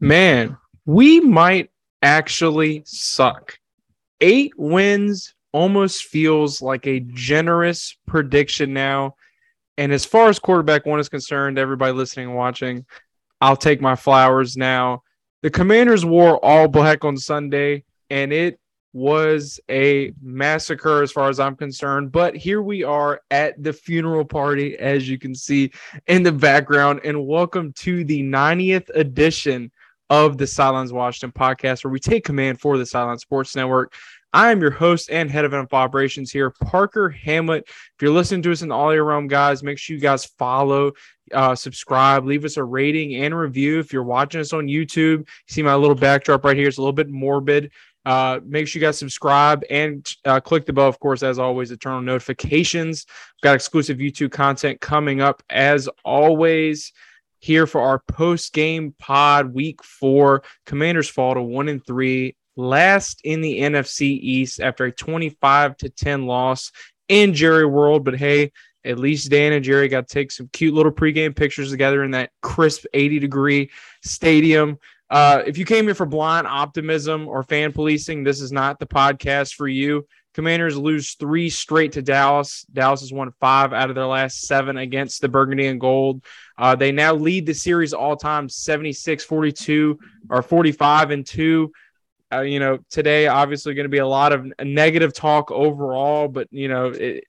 Man, we might actually suck. Eight wins almost feels like a generous prediction now. And as far as quarterback one is concerned, everybody listening and watching, I'll take my flowers now. The Commanders wore all black on Sunday, and it was a massacre as far as I'm concerned. But here we are at the funeral party, as you can see in the background. And welcome to the 90th edition of the Sidelines Washington podcast, where we take command for the Sideline Sports Network. I am your host and head of operations here, Parker Hamlet. If you're listening to us in the audio realm, guys, make sure you guys follow, uh, subscribe, leave us a rating and review. If you're watching us on YouTube, you see my little backdrop right here. It's a little bit morbid. Uh, make sure you guys subscribe and uh, click the bell, of course, as always, to turn on notifications. We've got exclusive YouTube content coming up as always here for our post game pod week four. Commanders fall to one and three, last in the NFC East after a 25 to 10 loss in Jerry World. But hey, at least Dan and Jerry got to take some cute little pregame pictures together in that crisp 80 degree stadium. Uh, if you came here for blind optimism or fan policing, this is not the podcast for you. Commanders lose three straight to Dallas. Dallas has won five out of their last seven against the Burgundy and Gold. Uh, they now lead the series all time 76 42 or 45 and 2. Uh, you know, today obviously going to be a lot of negative talk overall, but you know, it,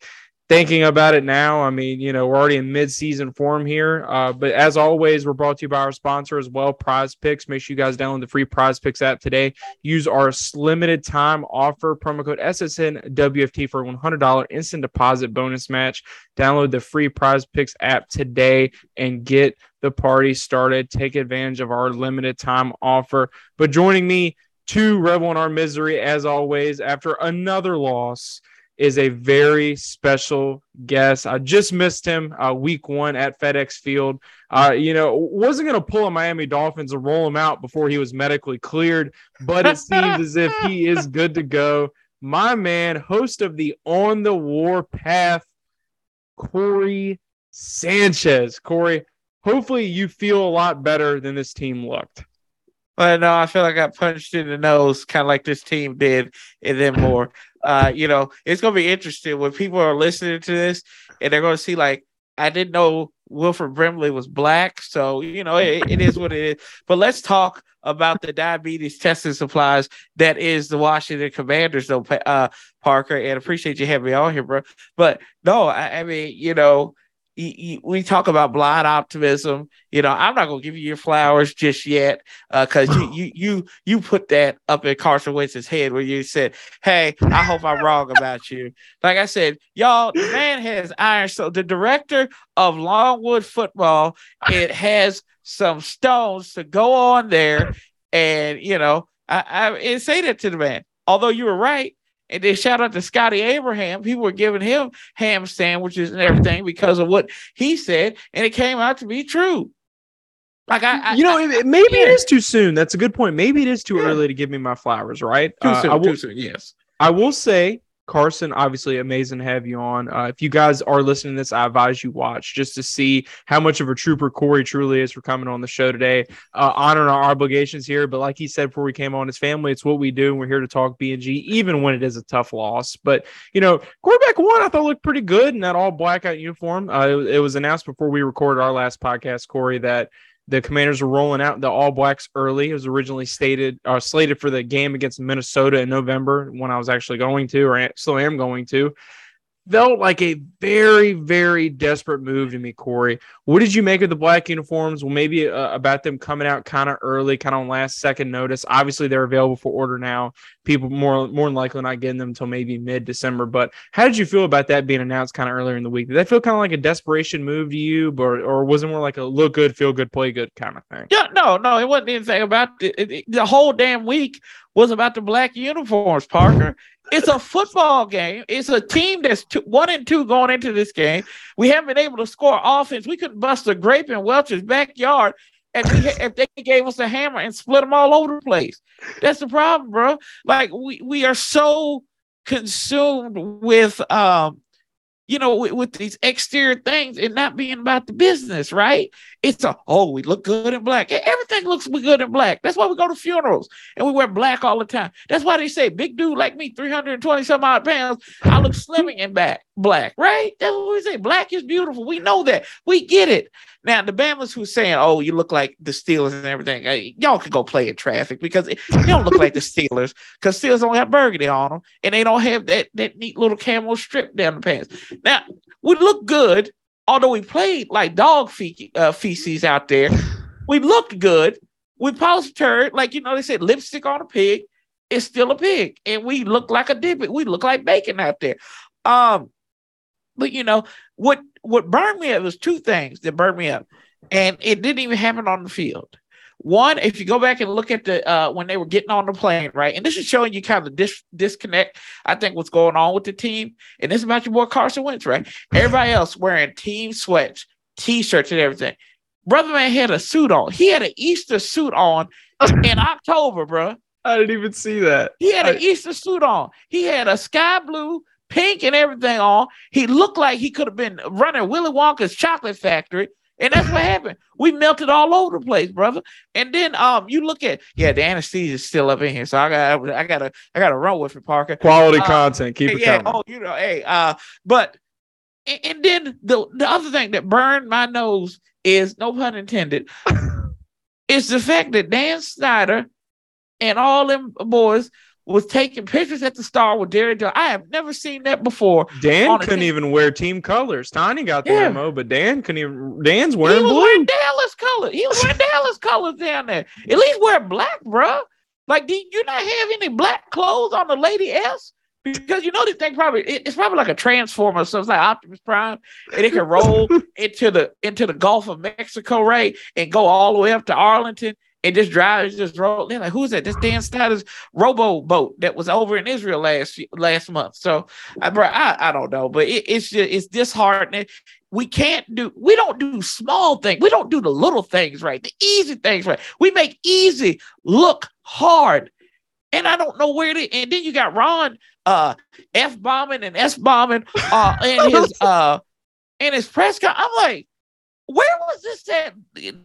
thinking about it now, I mean, you know, we're already in mid-season form here. Uh, but as always, we're brought to you by our sponsor as well, Prize Picks. Make sure you guys download the free Prize Picks app today. Use our limited time offer promo code SSNWFT for a $100 instant deposit bonus match. Download the free Prize Picks app today and get the party started. Take advantage of our limited time offer. But joining me to revel in our misery, as always, after another loss is a very special guest. I just missed him uh, week one at FedEx Field. Uh, you know, wasn't going to pull a Miami Dolphins and roll him out before he was medically cleared, but it seems as if he is good to go. My man, host of the On the War Path, Corey Sanchez. Corey, hopefully you feel a lot better than this team looked. Well, no, I feel like I got punched in the nose, kind of like this team did, and then more. Uh, you know, it's gonna be interesting when people are listening to this and they're gonna see like I didn't know Wilford Brimley was black, so you know it, it is what it is. But let's talk about the diabetes testing supplies that is the Washington Commanders, though, uh, Parker. And appreciate you having me on here, bro. But no, I, I mean, you know, we talk about blind optimism. You know, I'm not gonna give you your flowers just yet, because uh, you you you you put that up in Carson Wentz's head where you said, "Hey, I hope I'm wrong about you." Like I said, y'all, the man has iron. So the director of Longwood Football, it has some stones to go on there, and you know, I I say that to the man. Although you were right, and then shout out to Scotty Abraham. People were giving him ham sandwiches and everything because of what he said, and it came out to be true. Like I, I you know, I, maybe yeah. it is too soon. That's a good point. Maybe it is too yeah. early to give me my flowers, right? Too uh, soon. will, too soon. Yes. I will say Carson, obviously amazing to have you on. Uh, if you guys are listening to this, I advise you watch just to see how much of a trooper Corey truly is for coming on the show today. Uh, honoring our obligations here, but like he said before we came on, his family, it's what we do. And we're here to talk B and G, even when it is a tough loss. But you know, quarterback one, I thought looked pretty good in that all blackout uniform. Uh, it, it was announced before we recorded our last podcast, Corey, that the Commanders were rolling out the All Blacks early. It was originally stated uh, slated for the game against Minnesota in November when I was actually going to, or still am going to. Felt like a very, very desperate move to me, Corey. What did you make of the black uniforms? Well, maybe uh, about them coming out kind of early, kind of on last second notice. Obviously, they're available for order now. People more more than likely not getting them until maybe mid December. But how did you feel about that being announced kind of earlier in the week? Did that feel kind of like a desperation move to you, or or was it more like a look good, feel good, play good kind of thing? Yeah, no, no, it wasn't anything about it, it, it- the whole damn week was about the black uniforms, Parker. It's a football game. It's a team that's two, one and two going into this game. We haven't been able to score offense. We couldn't bust a grape in Welch's backyard. And we, if they gave us a hammer and split them all over the place, that's the problem, bro. Like we we are so consumed with um, you know, with, with these exterior things and not being about the business, right? It's a oh, we look good in black. Everything looks good in black. That's why we go to funerals and we wear black all the time. That's why they say big dude like me, 320 some odd pounds, I look slimming in back black, right? That's what we say. Black is beautiful. We know that. We get it. Now the Bama's who's saying, "Oh, you look like the Steelers and everything," hey, y'all could go play in traffic because it, they don't look like the Steelers because Steelers don't have burgundy on them and they don't have that that neat little camel strip down the pants. Now we look good, although we played like dog fe- uh, feces out there. We looked good. We polished turd, like you know they said, lipstick on a pig. It's still a pig, and we look like a dip. We look like bacon out there. Um, but you know what? What burned me up was two things that burned me up, and it didn't even happen on the field. One, if you go back and look at the uh, when they were getting on the plane, right, and this is showing you kind of dis- disconnect. I think what's going on with the team, and this is about your boy Carson Wentz, right? Everybody else wearing team sweats, t-shirts, and everything. Brother man had a suit on. He had an Easter suit on in October, bro. I didn't even see that. He had an I- Easter suit on. He had a sky blue, pink, and everything on. He looked like he could have been running Willy Wonka's chocolate factory. And that's what happened. We melted all over the place, brother. And then um, you look at yeah, the anesthesia is still up in here, so I got I gotta I gotta run with it, Parker. Quality Uh, content. Keep it yeah, coming. oh, you know, hey, uh, but and, and then the the other thing that burned my nose is no pun intended. is the fact that Dan Snyder and all them boys was taking pictures at the star with Derek Jones. I have never seen that before. Dan couldn't team. even wear team colors. Tiny got the Yeah. memo, but Dan couldn't even. Dan's he wearing was blue. wearing Dallas colors. He was wearing Dallas colors down there. At least wear black, bruh. Like, do you not have any black clothes on the Lady S? Because you know this thing probably it- it's probably like a transformer, so it's like Optimus Prime, and it can roll into the into the Gulf of Mexico, right, and go all the way up to Arlington, and just drive, just roll. They're like, who's that? This Dan Snyder's robo boat that was over in Israel last last month. So, I, bro, I, I don't know, but it, it's just it's disheartening we can't do we don't do small things we don't do the little things right the easy things right we make easy look hard and i don't know where it and then you got ron uh f bombing and s bombing uh in his uh in his press con i'm like where was this at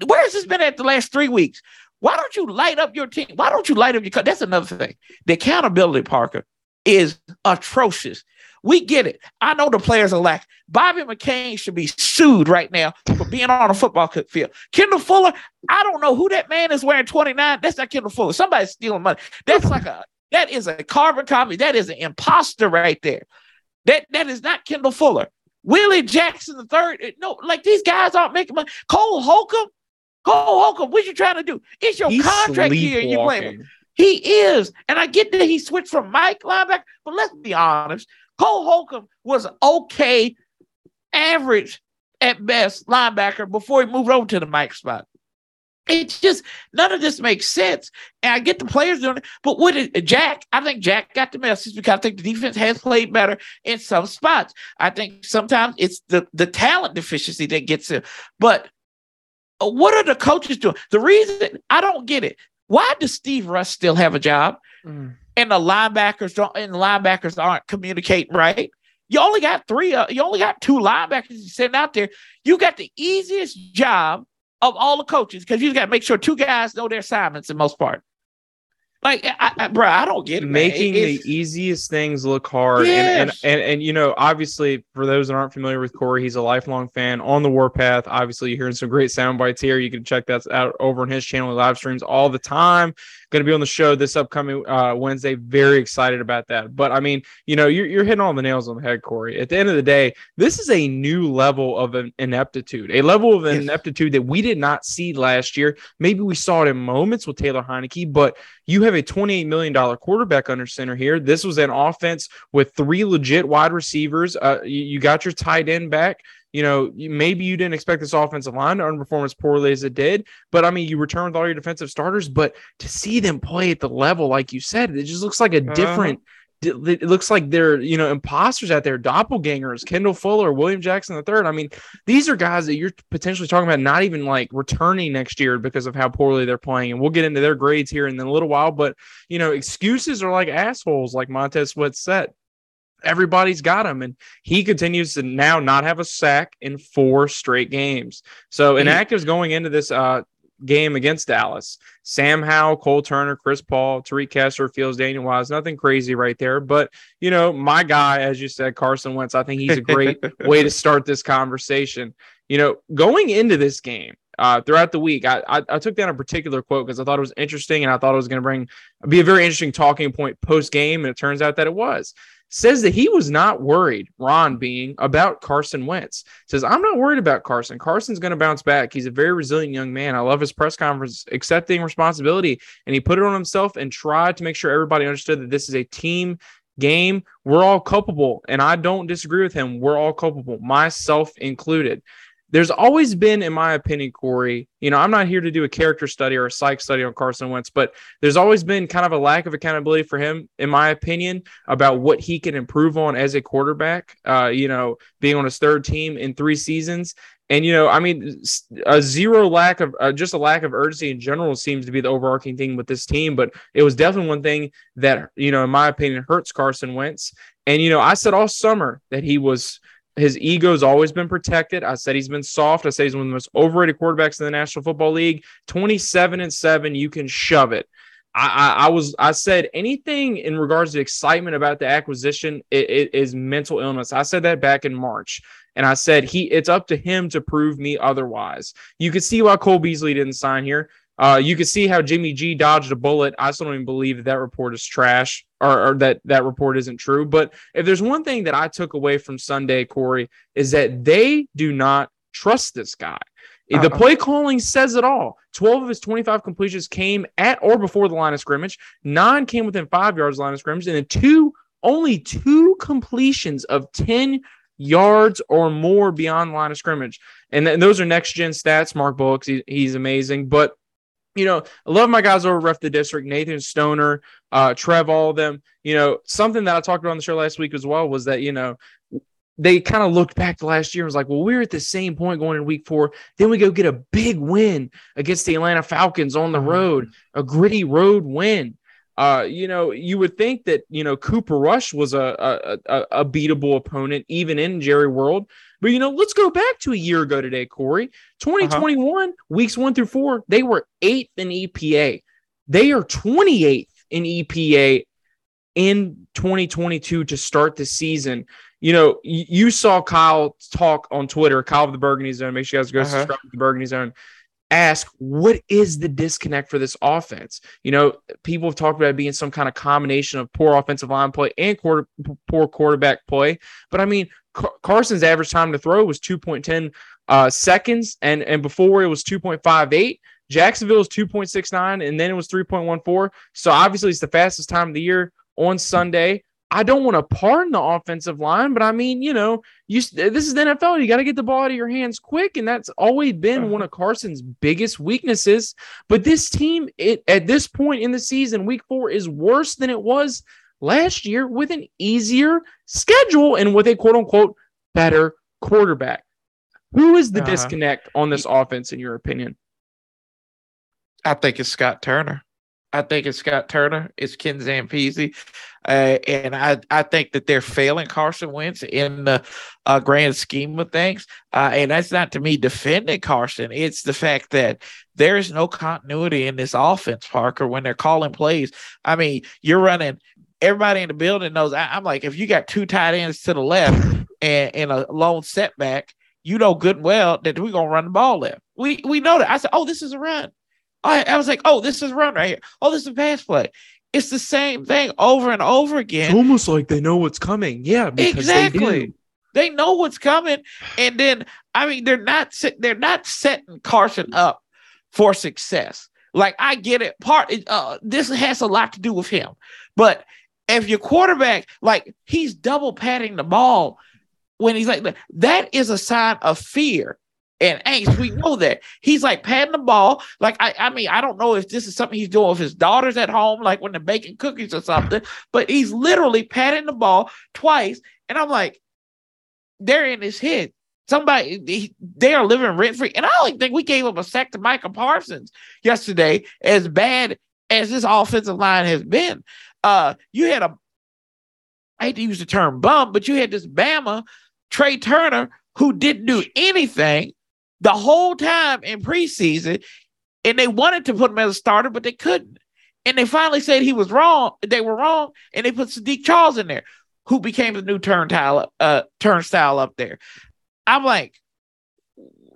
where has this been at the last three weeks why don't you light up your team why don't you light up your co- that's another thing the accountability parker is atrocious we get it. I know the players are like Bobby McCain should be sued right now for being on a football field. Kendall Fuller, I don't know who that man is wearing 29. That's not Kendall Fuller. Somebody's stealing money. That's like a that is a carbon copy. That is an imposter right there. That that is not Kendall Fuller. Willie Jackson the third. No, like these guys aren't making money. Cole Holcomb, Cole Holcomb, what you trying to do? It's your He's contract year. You blame him. He is. And I get that he switched from Mike linebacker, but let's be honest. Cole Holcomb was okay, average at best linebacker before he moved over to the Mike spot. It's just none of this makes sense. And I get the players doing it, but what is Jack? I think Jack got the message because I think the defense has played better in some spots. I think sometimes it's the, the talent deficiency that gets it. But what are the coaches doing? The reason I don't get it. Why does Steve Russ still have a job? Mm. and the linebackers don't and the linebackers aren't communicating right. You only got three. Uh, you only got two linebackers sitting out there. You got the easiest job of all the coaches because you got to make sure two guys know their assignments in most part. Like, I, I, bro, I don't get it. making It- the easiest things look hard. And, and and and you know, obviously, for those that aren't familiar with Corey, he's a lifelong fan on the Warpath. Obviously, you're hearing some great sound bites here. You can check that out over on his channel. He live streams all the time. Going to be on the show this upcoming uh, Wednesday. Very excited about that. But I mean, you know, you're, you're hitting all the nails on the head, Corey. At the end of the day, this is a new level of an ineptitude, a level of Yes. ineptitude that we did not see last year. Maybe we saw it in moments with Taylor Heinicke, but you have a $28 million quarterback under center here. This was an offense with three legit wide receivers. Uh, you, you got your tight end back. You know, maybe you didn't expect this offensive line to underperform as poorly as it did, but I mean, you returned all your defensive starters. But to see them play at the level, like you said, it just looks like a Uh-huh. different. It looks like they're, you know, imposters out there, doppelgangers, Kendall Fuller, William Jackson the third. I mean, these are guys that you're potentially talking about not even like returning next year because of how poorly they're playing. And we'll get into their grades here in a little while. But you know, excuses are like assholes, like Montez Sweat said. Everybody's got him, and he continues to now not have a sack in four straight games. So inactives going into this uh game against Dallas. Sam Howell, Cole Turner, Chris Paul, Tariq Castro-Fields, Daniel Wise. Nothing crazy right there. But, you know, my guy, as you said, Carson Wentz, I think he's a great way to start this conversation. You know, going into this game, uh, throughout the week, I, I, I took down a particular quote because I thought it was interesting and I thought it was going to bring be a very interesting talking point post game. And it turns out that it was. Says that he was not worried, Ron being about Carson Wentz. Says, I'm not worried about Carson. Carson's going to bounce back. He's a very resilient young man. I love his press conference, accepting responsibility. And he put it on himself and tried to make sure everybody understood that this is a team game. We're all culpable. And I don't disagree with him. We're all culpable, myself included. There's always been, in my opinion, Corey, you know, I'm not here to do a character study or a psych study on Carson Wentz, but there's always been kind of a lack of accountability for him, in my opinion, about what he can improve on as a quarterback, uh, you know, being on his third team in three seasons. And, you know, I mean, a zero lack of uh, just a lack of urgency in general seems to be the overarching thing with this team. But it was definitely one thing that, you know, in my opinion, hurts Carson Wentz. And, you know, I said all summer that he was his ego's always been protected. I said he's been soft. I said he's one of the most overrated quarterbacks in the National Football League. 27 and 7, you can shove it. I, I, I was I said anything in regards to excitement about the acquisition it, it is mental illness. I said that back in March, and I said he it's up to him to prove me otherwise. You could see why Cole Beasley didn't sign here. Uh, you could see how Jimmy G dodged a bullet. I still don't even believe that that report is trash or, or that that report isn't true. But if there's one thing that I took away from Sunday, Corey, is that they do not trust this guy. The Uh-uh. play calling says it all. 12 of his 25 completions came at or before the line of scrimmage. Nine came within five yards of the line of scrimmage, and then two, only two completions of 10 yards or more beyond the line of scrimmage. And, th- and those are next gen stats. Mark Bullock, he- he's amazing. But you know, I love my guys over ref the district, Nathan Stoner, uh, Trev, all of them. You know, something that I talked about on the show last week as well was that, you know, they kind of looked back to last year and was like, well, we're at the same point going in week four. Then we go get a big win against the Atlanta Falcons on the Uh-huh. road, a gritty road win. Uh, you know, you would think that, you know, Cooper Rush was a, a, a, a beatable opponent, even in Jerry World. But, you know, let's go back to a year ago today, Corey. 2021, weeks one through four, they were eighth in EPA. They are 28th in EPA in 2022 to start the season. You know, you saw Kyle talk on Twitter, Kyle of the Burgundy Zone. Make sure you guys go Uh-huh. subscribe to the Burgundy Zone. Ask what is the disconnect for this offense? You know, people have talked about it being some kind of combination of poor offensive line play and quarter, poor quarterback play. But I mean, Car- Carson's average time to throw was 2.10 uh, seconds, and and before it was 2.58. Jacksonville Jacksonville's 2.69, and then it was 3.14. So obviously, it's the fastest time of the year on Sunday. I don't want to pardon the offensive line, but I mean, you know, you this is the NFL. You got to get the ball out of your hands quick, and that's always been one of Carson's biggest weaknesses. But this team, it at this point in the season, Week Four is worse than it was last year with an easier schedule and with a quote unquote better quarterback. Who is the Uh-huh. disconnect on this offense, in your opinion? I think it's Scott Turner. I think it's Scott Turner. It's Ken Zampese. Uh, and I, I think that they're failing Carson Wentz in the uh, grand scheme of things. Uh, and that's not to me defending Carson. It's the fact that there is no continuity in this offense, Parker, when they're calling plays. I mean, you're running. Everybody in the building knows. I, am like, if you got two tight ends to the left and, and a lone setback, you know good and well that we're gonna run the ball left. We we know that. I said, oh, this is a run. I, I was like, oh, this is a run right here. Oh, this is a pass play. It's the same thing over and over again. It's almost like they know what's coming. Yeah, exactly. They, they, know what's coming, and then I mean, they're not they're not setting Carson up for success. Like I get it. Part uh, this has a lot to do with him, but if your quarterback like he's double patting the ball when he's like that is a sign of fear and angst. We know that he's like patting the ball. Like I, I mean, I don't know if this is something he's doing with his daughters at home, like when they're baking cookies or something. But he's literally patting the ball twice, and I'm like, they're in his head. Somebody they are living rent free, and I don't think we gave up a sack to Micah Parsons yesterday. As bad as this offensive line has been, uh, you had a I hate to use the term bum, but you had this Bama Trai Turner who didn't do anything the whole time in preseason, and they wanted to put him as a starter, but they couldn't. And they finally said he was wrong. They were wrong, and they put Saahdiq Charles in there, who became the new turnstile, uh, turnstile up there. I'm like,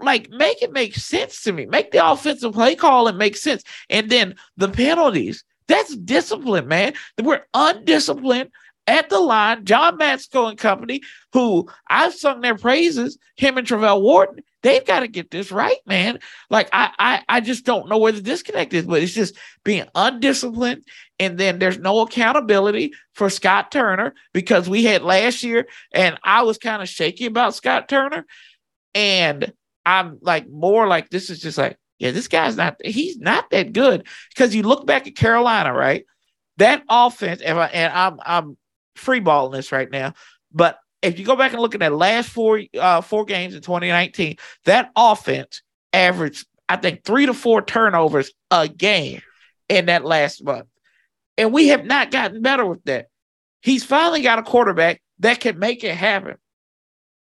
like make it make sense to me. Make the offensive play call and make sense. And then the penalties. That's discipline, man. We're undisciplined at the line, John Matsko and company, who I've sung their praises, him and Travelle Wharton, they've got to get this right, man. Like I, I, I just don't know where the disconnect is, but it's just being undisciplined, and then there's no accountability for Scott Turner because we had last year, and I was kind of shaky about Scott Turner, and I'm like more like this is just like, yeah, this guy's not, he's not that good because you look back at Carolina, right? That offense, and, I, and I'm, I'm free balling this right now, but if you go back and look at that last four uh, four games in 2019, that offense averaged, I think, three to four turnovers a game in that last month. And we have not gotten better with that. He's finally got a quarterback that can make it happen.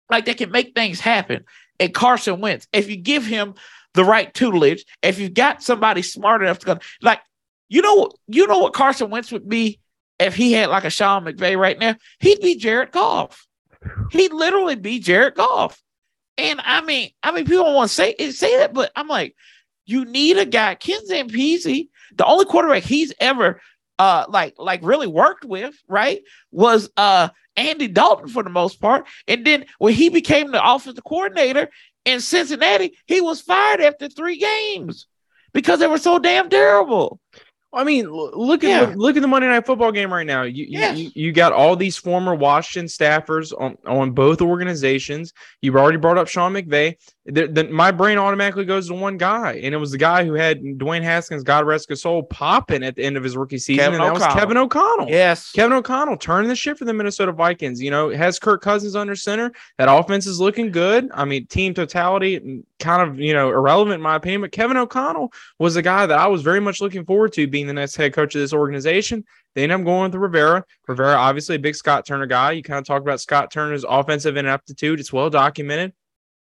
Like that can make things happen. And Carson Wentz, if you give him the right tutelage, if you've got somebody smart enough to go, like, you know, you know what Carson Wentz would be if he had like a Sean McVay right now, he'd be Jared Goff. He'd literally be Jared Goff. And I mean, I mean, people want to say say that, but I'm like, you need a guy, Ken Zampese, the only quarterback he's ever uh like like really worked with, right? Was uh Andy Dalton for the most part. And then when he became the offensive coordinator in Cincinnati, he was fired after three games because they were so damn terrible. I mean, look at yeah. look, look, at the Monday Night Football game right now. You, yes. you you got all these former Washington staffers on, on both organizations. You've already brought up Sean McVay. The, the, my brain automatically goes to one guy, and it was the guy who had Dwayne Haskins, God rest his soul, popping at the end of his rookie season, Kevin and that O'Connell. was Kevin O'Connell. Yes, Kevin O'Connell turning the shit for the Minnesota Vikings. You know, has Kirk Cousins under center. That offense is looking good. I mean, team totality mm, kind of you know irrelevant in my opinion, but Kevin O'Connell was a guy that I was very much looking forward to being the next head coach of this organization. They end up going with Rivera. Rivera, obviously a big Scott Turner guy. You kind of talk about Scott Turner's offensive ineptitude. It's well documented.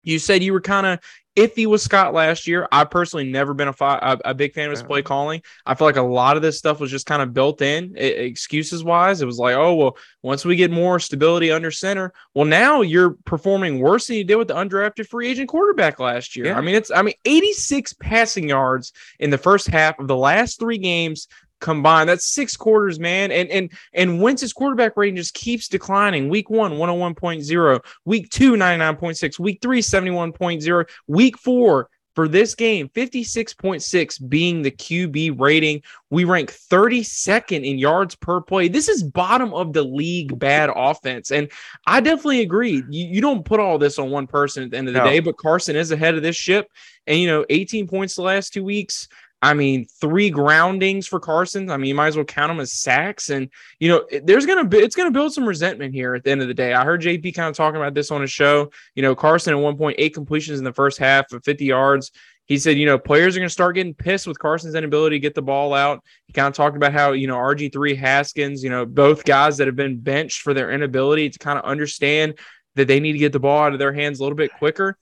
You said you were kind of iffy with Scott last year. I personally never been a, fi- a, big fan of his play uh-huh. calling. I feel like a lot of this stuff was just kind of built in, it, excuses wise. It was like, oh well, once we get more stability under center, well now you're performing worse than you did with the undrafted free agent quarterback last year. Yeah. I mean, it's I mean 86 passing yards in the first half of the last three games combined. That's six quarters, man. And and and Wentz's quarterback rating just keeps declining. Week one, 101.0. Week two, 99.6. Week three, 71.0. Week four, for this game, 56.6 being the QB rating. We rank 32nd in yards per play. This is bottom of the league bad offense. And I definitely agree. You, you don't put all this on one person at the end of the no. day, but Carson is ahead of this ship. And, you know, 18 points the last two weeks. I mean, three groundings for Carson. I mean, you might as well count them as sacks. And you know, there's gonna be it's gonna build some resentment here at the end of the day. I heard JP kind of talking about this on his show. You know, Carson at one point eight completions in the first half of 50 yards. He said, you know, players are going to start getting pissed with Carson's inability to get the ball out. He kind of talked about how, you know, RG3 Haskins, you know, both guys that have been benched for their inability to kind of understand that they need to get the ball out of their hands a little bit quicker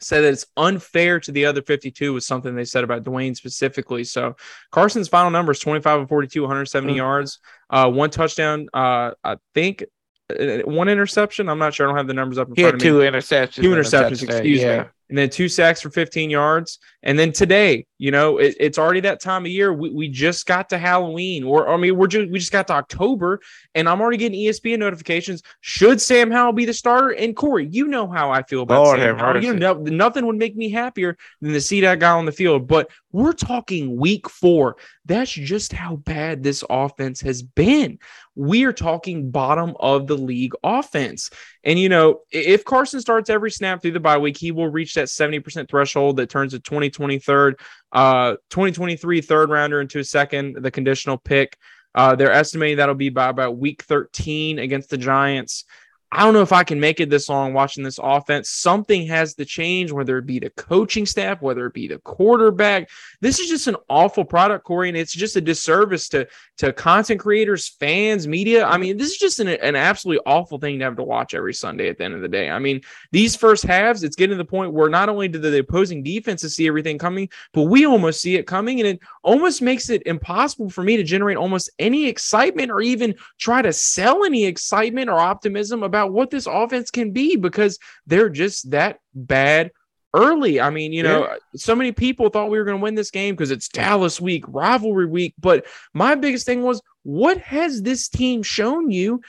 said that it's unfair to the other 52 was something they said about Dwayne specifically. So Carson's final number is 25 and 42, 170 mm-hmm. yards, uh, one touchdown. Uh, I think uh, one interception. I'm not sure. I don't have the numbers up in he front of me. Two interceptions. Two interceptions. Excuse yeah. me and then two sacks for 15 yards. And then today, you know, it, it's already that time of year. We, we just got to Halloween, or I mean, we're just we just got to October, and I'm already getting ESPN notifications. Should Sam Howell be the starter? And Corey, you know how I feel about Lord Sam Howell. You know, nothing would make me happier than to see that guy on the field. But we're talking week four. That's just how bad this offense has been. We are talking bottom of the league offense. And, you know, if Carson starts every snap through the bye week, he will reach that 70% threshold that turns a 2023 third, uh, 2023 third rounder into a second, the conditional pick. Uh, they're estimating that'll be by about week 13 against the Giants. I don't know if I can make it this long watching this offense. Something has to change, whether it be the coaching staff, whether it be the quarterback. This is just an awful product, Corey, and it's just a disservice to to content creators, fans, media. I mean, this is just an, an absolutely awful thing to have to watch every Sunday at the end of the day. I mean, these first halves, it's getting to the point where not only do the opposing defenses see everything coming, but we almost see it coming, and it almost makes it impossible for me to generate almost any excitement or even try to sell any excitement or optimism about about what this offense can be because they're just that bad early. I mean, you know, yeah. so many people thought we were going to win this game because it's Dallas week, rivalry week. But my biggest thing was, what has this team shown you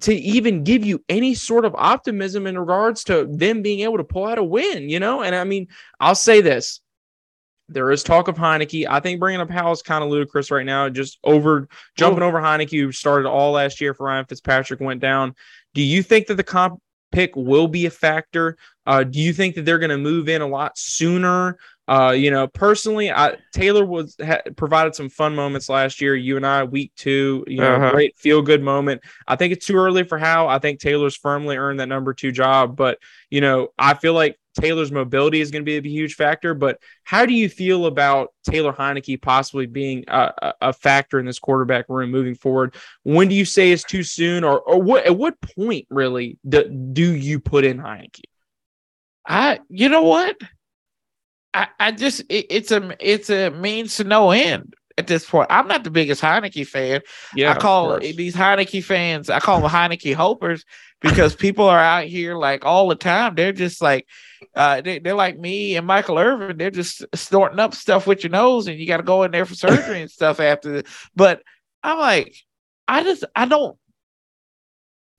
to even give you any sort of optimism in regards to them being able to pull out a win? You know, and I mean, I'll say this. There is talk of Heinicke. I think bringing up Howell is kind of ludicrous right now. Just over jumping Ooh. over Heinicke, who started all last year for Ryan Fitzpatrick, went down. Do you think that the comp pick will be a factor? Uh, do you think that they're going to move in a lot sooner? Uh, you know, personally, I, Taylor was ha, provided some fun moments last year. You and I, week two, you know, uh-huh. great feel good moment. I think it's too early for how. I think Taylor's firmly earned that number two job, but you know, I feel like Taylor's mobility is going to be a huge factor. But how do you feel about Taylor Heinicke possibly being a, a, factor in this quarterback room moving forward? When do you say is too soon, or or what at what point really do, do you put in Heinicke? I, you know what, I, I just it, it's a it's a means to no end at this point. I'm not the biggest Heinicke fan. Yeah, I call these Heinicke fans, I call them Heinicke hopers because people are out here like all the time. They're just like uh, they, are like me and Michael Irvin. They're just snorting up stuff with your nose, and you got to go in there for surgery and stuff after. But I'm like, I just, I don't.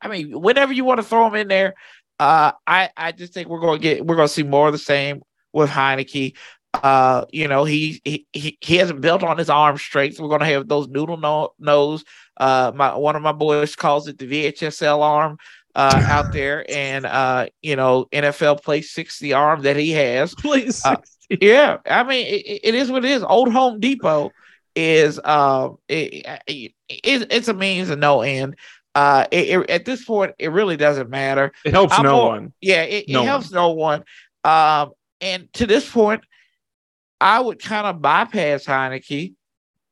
I mean, whenever you want to throw them in there, uh, I, I just think we're going to get, we're going to see more of the same with Heinicke. Uh, you know, he, he he hasn't built on his arm strength. We're going to have those noodle no- nose. Uh, my one of my boys calls it the VHSL arm uh, out there, and uh, you know, NFL play sixty arm that he has. Uh. Uh, yeah, I mean, it, it is what it is. Old Home Depot is um, it, it, it's a means of no end. Uh, it, at this point, it really doesn't matter. It helps I'm no more, one. Yeah, it, no helps one. no one. Um, and to this point, I would kind of bypass Heinicke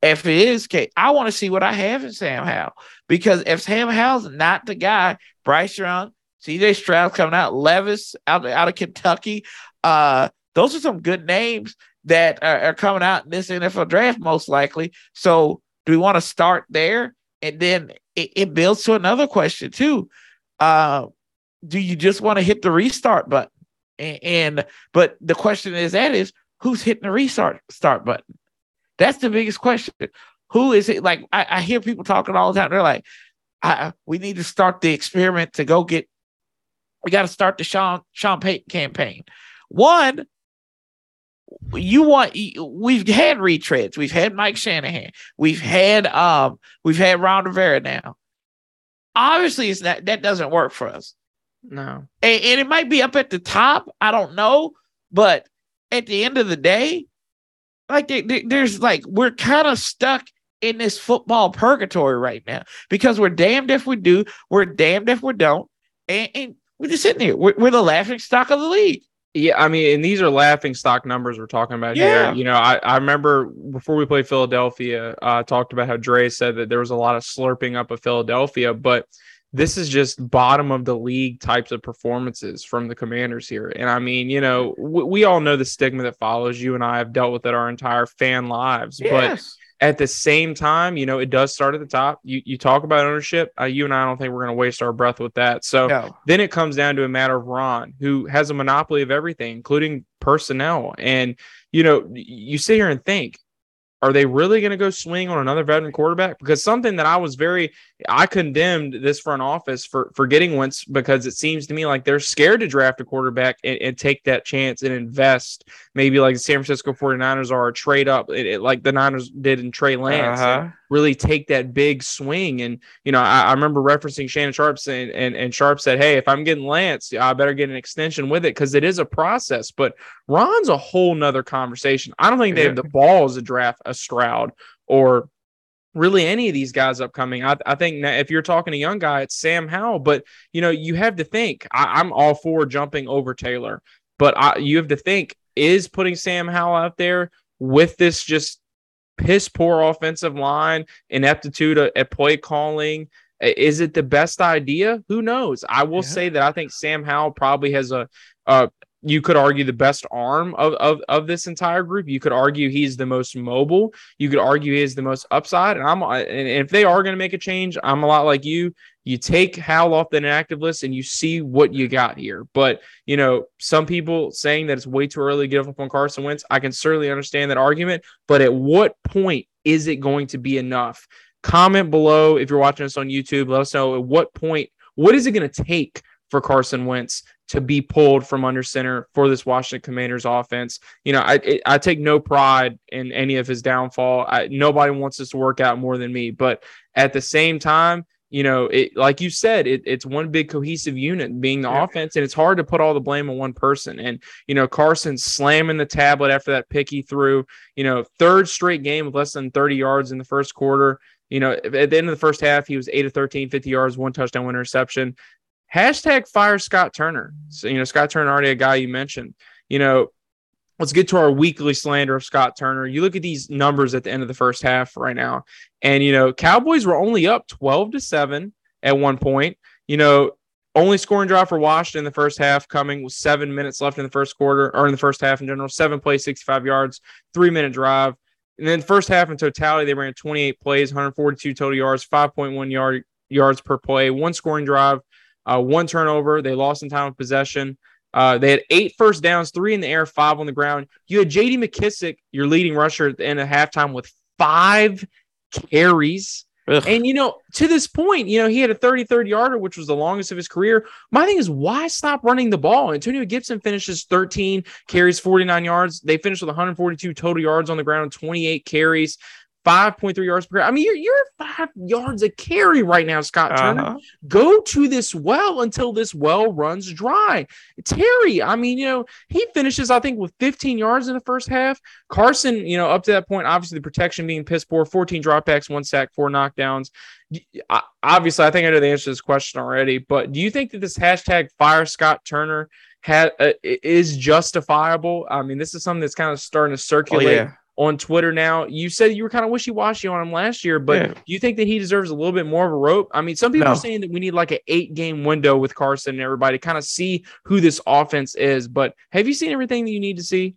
if it is case, I want to see what I have in Sam Howell because if Sam Howell's not the guy, Bryce Young, CJ Stroud coming out, Levis out, out of Kentucky, uh, those are some good names that are, are, coming out in this NFL draft, most likely. So, do we want to start there? And then it, it builds to another question, too. Uh, do you just want to hit the restart button? And, and but the question is that is who's hitting the restart start button? That's the biggest question. Who is it? Like I, I hear people talking all the time. They're like, I, we need to start the experiment to go get. We got to start the Sean Sean Payton campaign. One, you want we've had retreads. We've had Mike Shanahan. We've had um we've had Ron Rivera now. Obviously, it's not that doesn't work for us. No, and, and it might be up at the top. I don't know, but at the end of the day, like they, they- there's like we're kind of stuck in this football purgatory right now because we're damned if we do, we're damned if we don't, and, and we're just sitting here. We're, we're the laughing stock of the league. Yeah, I mean, and these are laughing stock numbers we're talking about Yeah. here. You know, I, I remember before we played Philadelphia, uh, I talked about how Dre said that there was a lot of slurping up of Philadelphia, but this is just bottom of the league types of performances from the commanders here. And I mean, you know, we, we all know the stigma that follows you and I have dealt with it our entire fan lives, but at the same time, you know, it does start at the top. You you talk about ownership. Uh, you and I don't think we're going to waste our breath with that. So no. then it comes down to a matter of Ron, who has a monopoly of everything, including personnel. And you know, you sit here and think, are they really going to go swing on another veteran quarterback? Because something that I was very, I condemned this front office for for getting Wentz because it seems to me like they're scared to draft a quarterback and, and take that chance and invest, maybe like the San Francisco 49ers are, a trade up, it, it- like the Niners did in Trey Lance. Uh-huh. really take that big swing. And you know, I, I remember referencing Shannon Sharpe saying, and and Sharpe said, "Hey, if I'm getting Lance, I better get an extension with it because it is a process." But Ron's a whole nother conversation. I don't think they have the balls to draft a Stroud or really any of these guys upcoming. I, I think if you're talking a young guy, it's Sam Howell. But you know, you have to think. I, I'm all for jumping over Taylor, but I, you have to think: is putting Sam Howell out there with this just piss poor offensive line, ineptitude at, at play calling. Is it the best idea? Who knows? I will Yeah. say that I think Sam Howell probably has a, uh, you could argue the best arm of, of of this entire group. You could argue he's the most mobile. You could argue he is the most upside. And I'm and if they are going to make a change, I'm a lot like you. You take Howell off the inactive list and you see what you got here. But you know, some people saying that it's way too early to give up on Carson Wentz. I can certainly understand that argument. But at what point is it going to be enough? Comment below if you're watching us on YouTube. Let us know at what point, what is it going to take for Carson Wentz to be pulled from under center for this Washington Commanders offense? You know, I I take no pride in any of his downfall. I, nobody wants this to work out more than me. But at the same time, you know, it like you said, it, it's one big cohesive unit being the Yeah. offense, and it's hard to put all the blame on one person. And you know, Carson slamming the tablet after that pick he threw. You know, third straight game with less than 30 yards in the first quarter. You know, at the end of the first half, he was 8 of 13, 50 yards, one touchdown, one interception. Hashtag fire Scott Turner. So, you know, Scott Turner, already a guy you mentioned. You know, let's get to our weekly slander of Scott Turner. You look at these numbers at the end of the first half right now, and you know, Cowboys were only up 12 to 7 at one point. You know, only scoring drive for Washington in the first half coming with seven minutes left in the first quarter or in the first half in general, seven plays, 65 yards, three minute drive. And then first half in totality, they ran 28 plays, 142 total yards, 5.1 yard yards per play, one scoring drive, uh, one turnover. They lost in time of possession. Uh, they had eight first downs, three in the air, five on the ground. You had J.D. McKissick, your leading rusher at the end of halftime, with five carries. Ugh. And you know, to this point, you know, he had a 33rd yarder, which was the longest of his career. My thing is, why stop running the ball? Antonio Gibson finishes 13 carries, 49 yards. They finished with 142 total yards on the ground, 28 carries, 5.3 yards per. I mean, you're you're five yards a carry right now, Scott Turner Uh-huh. go to this well until this well runs dry. Terry, I mean, you know, he finishes, I think, with 15 yards in the first half. Carson, you know, up to that point, obviously the protection being piss poor, 14 dropbacks, one sack, four knockdowns. I- Obviously, I think I know the answer to this question already, but do you think that this hashtag fire Scott Turner had uh, is justifiable? I mean, this is something that's kind of starting to Oh circulate yeah. On Twitter now. You said you were kind of wishy washy on him last year, but Yeah. do you think that he deserves a little bit more of a rope? I mean, some people No. are saying that we need like an eight game window with Carson and everybody to kind of see who this offense is. But have you seen everything that you need to see?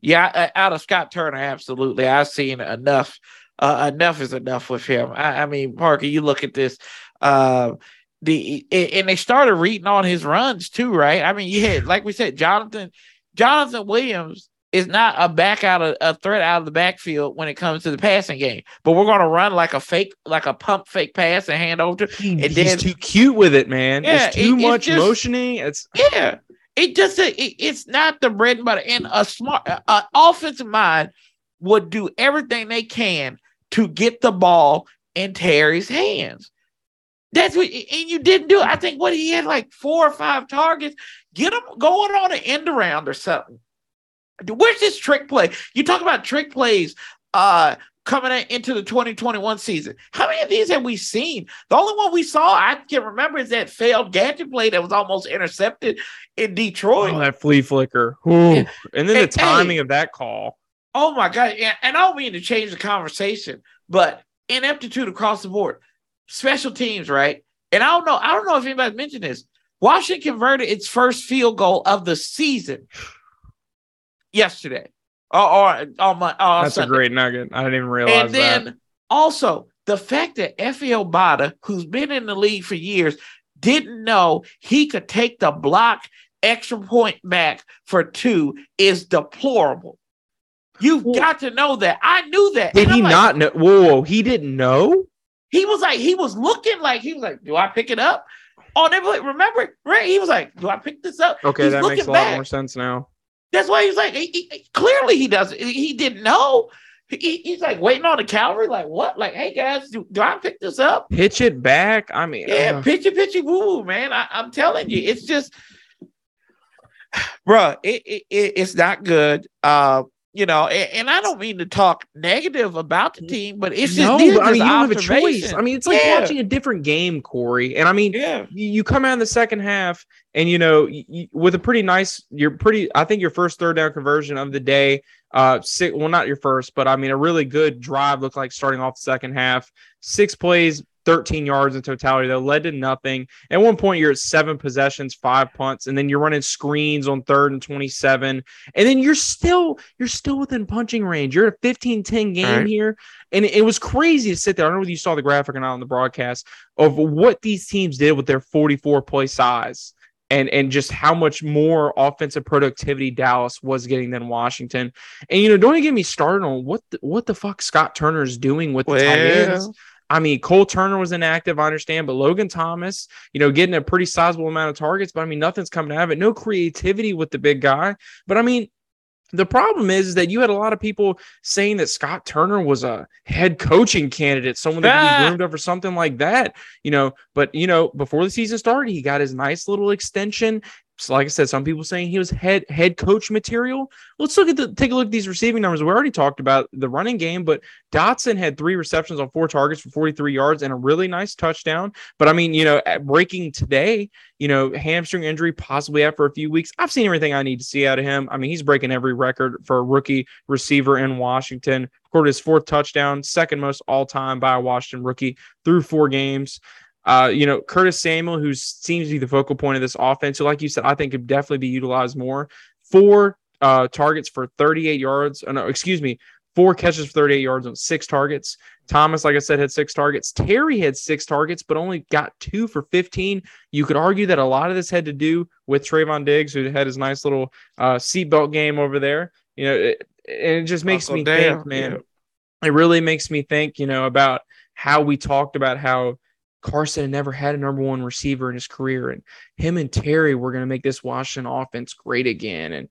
Yeah, out of Scott Turner, absolutely. I've seen enough. Uh, enough is enough with him. I, I mean, Parker, you look at this. Uh, the and they started reading on his runs too, right? I mean, you had like we said, Jonathan Jonathan Williams is not a back out of a threat out of the backfield when it comes to the passing game. But we're gonna run like a fake, like a pump fake pass and hand over to He- And he's then- too cute with it, man. Yeah, it's too it- it's much just- motioning. It's Yeah, it just it, it's not the bread and butter. And a smart, uh, offensive mind would do everything they can to get the ball in Terry's hands. That's what, and you didn't do. it. I think what he had like four or five targets. Get him going on an end around or something. Where's this trick play? You talk about trick plays uh coming into the 2021 season. How many of these have we seen? The only one we saw I can remember is that failed gadget play that was almost intercepted in Detroit. Oh, that flea flicker. Yeah. And then Hey, the timing hey. of that call. Oh my god! And, and I don't mean to change the conversation, but ineptitude across the board, special teams, right? And I don't know. I don't know if anybody mentioned this. Washington converted its first field goal of the season yesterday, oh, oh, or or on oh, my. On That's a great nugget. I didn't even realize And then that. also the fact that Efe Obada, who's been in the league for years, didn't know he could take the block extra point back for two is deplorable. You've Well- got to know that. I knew that. Did he like- not know? Whoa, whoa, he didn't know? He was like, he was looking like he was like, Do I pick it up? Oh, they like, remember, right? He was like, Do I pick this up? Okay, He's that makes a lot back. more sense now. That's why he's like, he, he- clearly he doesn't. He didn't know. He- he's like waiting on the cavalry, like what? Like, hey guys, do, do I pick this up? Pitch it back. I mean, Yeah, uh, pitchy pitchy woo woo, man. I, I'm telling you, it's just, bruh, it, it, it- it's not good. Uh, you know, and, and I don't mean to talk negative about the team, but it's just no, these I mean, you don't have a choice. I mean, it's like Yeah. watching a different game, Corey. And I mean, yeah, you, you come out in the second half and you know y y- with a pretty nice you're pretty i think your first third down conversion of the day uh six well not your first but i mean a really good drive looked like starting off the second half six plays 13 yards in totality that led to nothing at one point you're at seven possessions five punts and then you're running screens on third and 27 and then you're still you're still within punching range you're at a 15-10 game Right. here and it, was crazy to sit there i don't know whether you saw the graphic or not on the broadcast of what these teams did with their 44 play size and and just how much more offensive productivity Dallas was getting than Washington. And you know, don't even get me started on what the, what the fuck Scott Turner is doing with the tight ends. I mean, Cole Turner was inactive, I understand, but Logan Thomas, you know, getting a pretty sizable amount of targets, but I mean, nothing's coming out of it. No creativity with the big guy. But I mean, the problem is, is that you had a lot of people saying that Scott Turner was a head coaching candidate, someone that could Ah. be groomed up for something like that, you know. But you know, before the season started, he got his nice little extension. So like I said, some people saying he was head head coach material. Let's look at the take a look at these receiving numbers. We already talked about the running game, but Dotson had three receptions on four targets for 43 yards and a really nice touchdown. But I mean, you know, breaking today, you know, hamstring injury possibly after a few weeks. I've seen everything I need to see out of him. I mean, he's breaking every record for a rookie receiver in Washington. Recorded his fourth touchdown, second most all time by a Washington rookie through four games. Uh, you know, Curtis Samuel, who seems to be the focal point of this offense, who, like you said, I think could definitely be utilized more. Four uh, targets for 38 yards. Oh, no, excuse me, four catches for 38 yards on six targets. Thomas, like I said, had six targets. Terry had six targets, but only got two for 15. You could argue that a lot of this had to do with Trevon Diggs, who had his nice little uh, seatbelt game over there. You know, it, and it just makes Uncle me Dale, think, man. yeah. It really makes me think, you know, about how we talked about how Carson had never had a number one receiver in his career, and him and Terry were going to make this Washington offense great again. And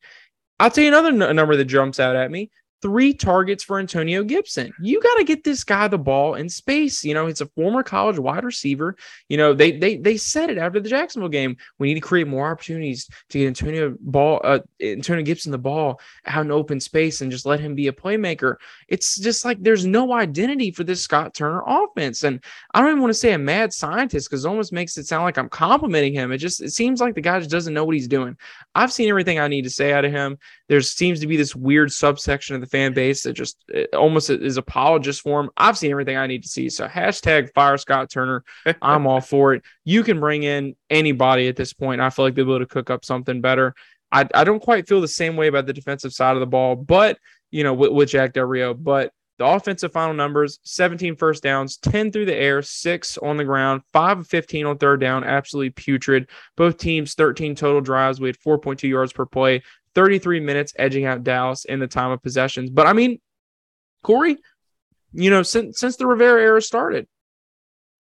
I'll tell you another n- number that jumps out at me three targets for Antonio Gibson. You got to get this guy the ball in space. You know, it's a former college wide receiver. You know, they they they said it after the Jacksonville game. We need to create more opportunities to get Antonio ball uh Antonio Gibson the ball out in open space and just let him be a playmaker. It's just like there's no identity for this Scott Turner offense. And I don't even want to say a mad scientist because it almost makes it sound like I'm complimenting him. It just it seems like the guy just doesn't know what he's doing. I've seen everything I need to say out of him. There seems to be this weird subsection of the fan base that just almost is apologist for him. I've seen everything I need to see. So hashtag fire Scott Turner. I'm all for it. You can bring in anybody at this point. I feel like they'll be able to cook up something better. I, I don't quite feel the same way about the defensive side of the ball, but you know, with, with Jack Del Rio, but the offensive final numbers 17 first downs, 10 through the air, six on the ground, five of 15 on third down, absolutely putrid. Both teams 13 total drives. We had 4.2 yards per play, 33 minutes edging out Dallas in the time of possessions. But I mean, Corey, you know, since since the Rivera era started,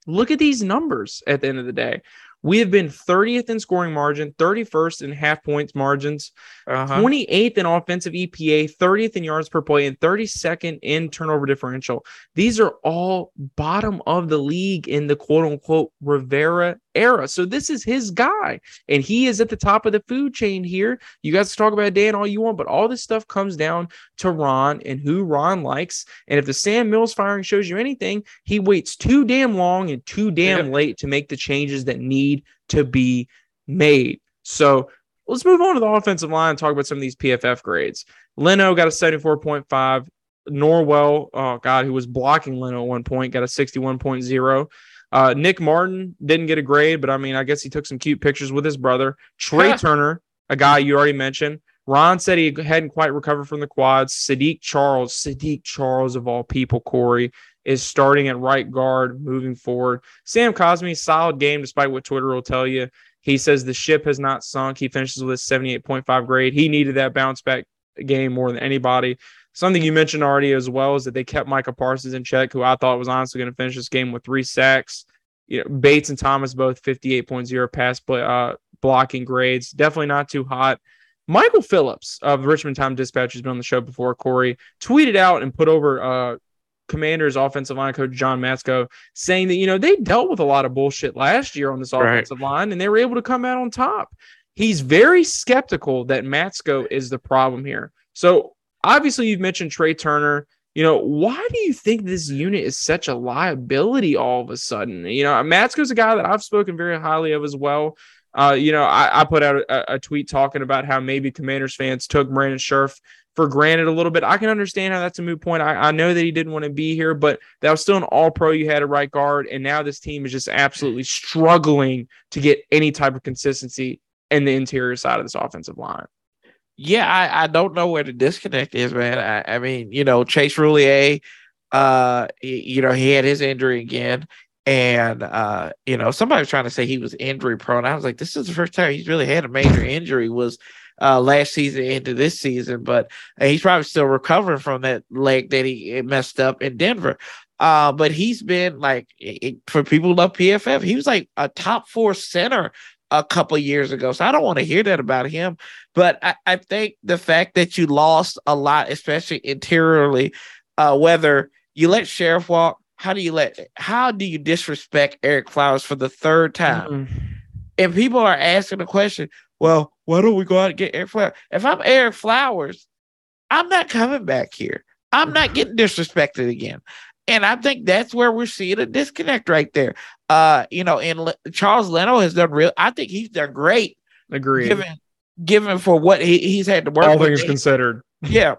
look at these numbers at the end of the day. We have been 30th in scoring margin, 31st in half points margins, Uh-huh. 28th in offensive EPA, 30th in yards per play, and 32nd in turnover differential. These are all bottom of the league in the quote unquote Rivera era. So this is his guy, and he is at the top of the food chain here. You guys talk about Dan all you want, but all this stuff comes down to Ron and who Ron likes. And if the Sam Mills firing shows you anything, he waits too damn long and too damn late to make the changes that need to be made. So let's move on to the offensive line and talk about some of these PFF grades. Leno got a 74.5. Norwell, oh God, who was blocking Leno at one point, got a 61.0. Uh, Nick Martin didn't get a grade, but I mean, I guess he took some cute pictures with his brother. Trai Turner, a guy you already mentioned. Ron said he hadn't quite recovered from the quads. Saahdiq Charles, Saahdiq Charles of all people, Corey, is starting at right guard moving forward. Sam Cosmi, solid game despite what Twitter will tell you. He says the ship has not sunk. He finishes with a 78.5 grade. He needed that bounce back game more than anybody. Something you mentioned already as well is that they kept Micah Parsons in check, who I thought was honestly going to finish this game with three sacks. You know, Bates and Thomas both 58.0 pass play, uh, blocking grades. Definitely not too hot. Michael Phillips of the Richmond Time Dispatch has been on the show before. Corey tweeted out and put over uh, Commanders offensive line coach John Matsko saying that you know they dealt with a lot of bullshit last year on this Right. offensive line and they were able to come out on top. He's very skeptical that Matsko is the problem here. So obviously you've mentioned Trai Turner. You know, why do you think this unit is such a liability all of a sudden? You know, Matsko's a guy that I've spoken very highly of as well. Uh, you know, I, I put out a, a tweet talking about how maybe Commanders fans took Brandon Scherff for granted a little bit. I can understand how that's a moot point. I, I know that he didn't want to be here, but that was still an all pro you had a right guard. And now this team is just absolutely struggling to get any type of consistency in the interior side of this offensive line. Yeah, I, I don't know where the disconnect is, man. I, I mean, you know, Chase Roullier, uh, you know, he had his injury again. And uh, you know, somebody was trying to say he was injury prone. I was like, this is the first time he's really had a major injury was uh last season into this season, but uh, he's probably still recovering from that leg that he messed up in Denver. Uh, but he's been like it- for people who love PFF, he was like a top four center a couple years ago. So I don't want to hear that about him. But I, I think the fact that you lost a lot, especially interiorly, uh, whether you let Scherff walk, how do you let how do you disrespect Ereck Flowers for the third time? And people are asking the question, well, why don't we go out and get Ereck Flowers? If I'm Ereck Flowers, I'm not coming back here. I'm not getting disrespected again. And I think that's where we're seeing a disconnect right there. Uh, you know, and Le- Charles Leno has done real. I think he's done great, Agreed. given given for what he, he's had to work All with. things considered. Yeah.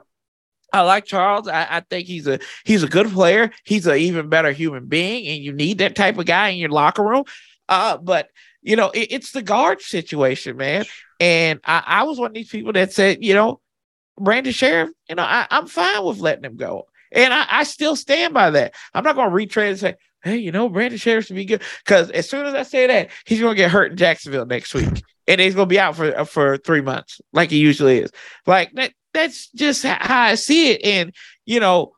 I like Charles. I, I think he's a he's a good player. He's an even better human being, and you need that type of guy in your locker room. Uh, but you know, it- it's the guard situation, man. And I, I was one of these people that said, you know, Brandon Scherff, you know, I, I'm fine with letting him go. And I, I still stand by that. I'm not gonna retread and say, hey, you know, Brandon Scherff should be good. Because as soon as I say that, he's gonna get hurt in Jacksonville next week. And he's gonna be out for uh, for three months, like he usually is. Like that, that's just how I see it. And you know,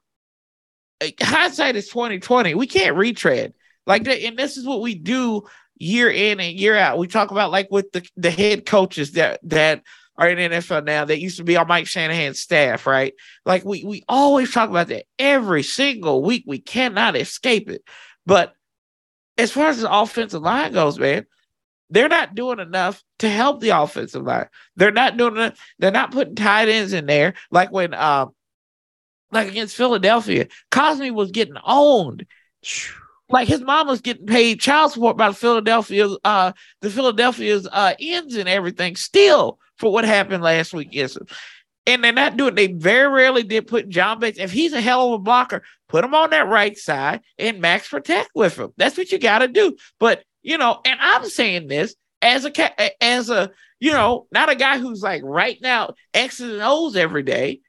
uh, hindsight is 2020. We can't retread like that. And this is what we do year in and year out. We talk about like with the, the head coaches that that are in NFL now that used to be on Mike Shanahan's staff, right? Like we we always talk about that every single week. We cannot escape it. But as far as the offensive line goes, man, they're not doing enough to help the offensive line. They're not doing enough. They're not putting tight ends in there like when um like against Philadelphia. Cosmi was getting owned. Like his mom was getting paid child support by the Philadelphia uh the Philadelphia's uh ends and everything still for what happened last week. Yes. And they're not doing they very rarely did put John Bates. If he's a hell of a blocker, put him on that right side and max protect with him. That's what you gotta do. But you know, and I'm saying this as a as a you know, not a guy who's like right now X's and O's every day.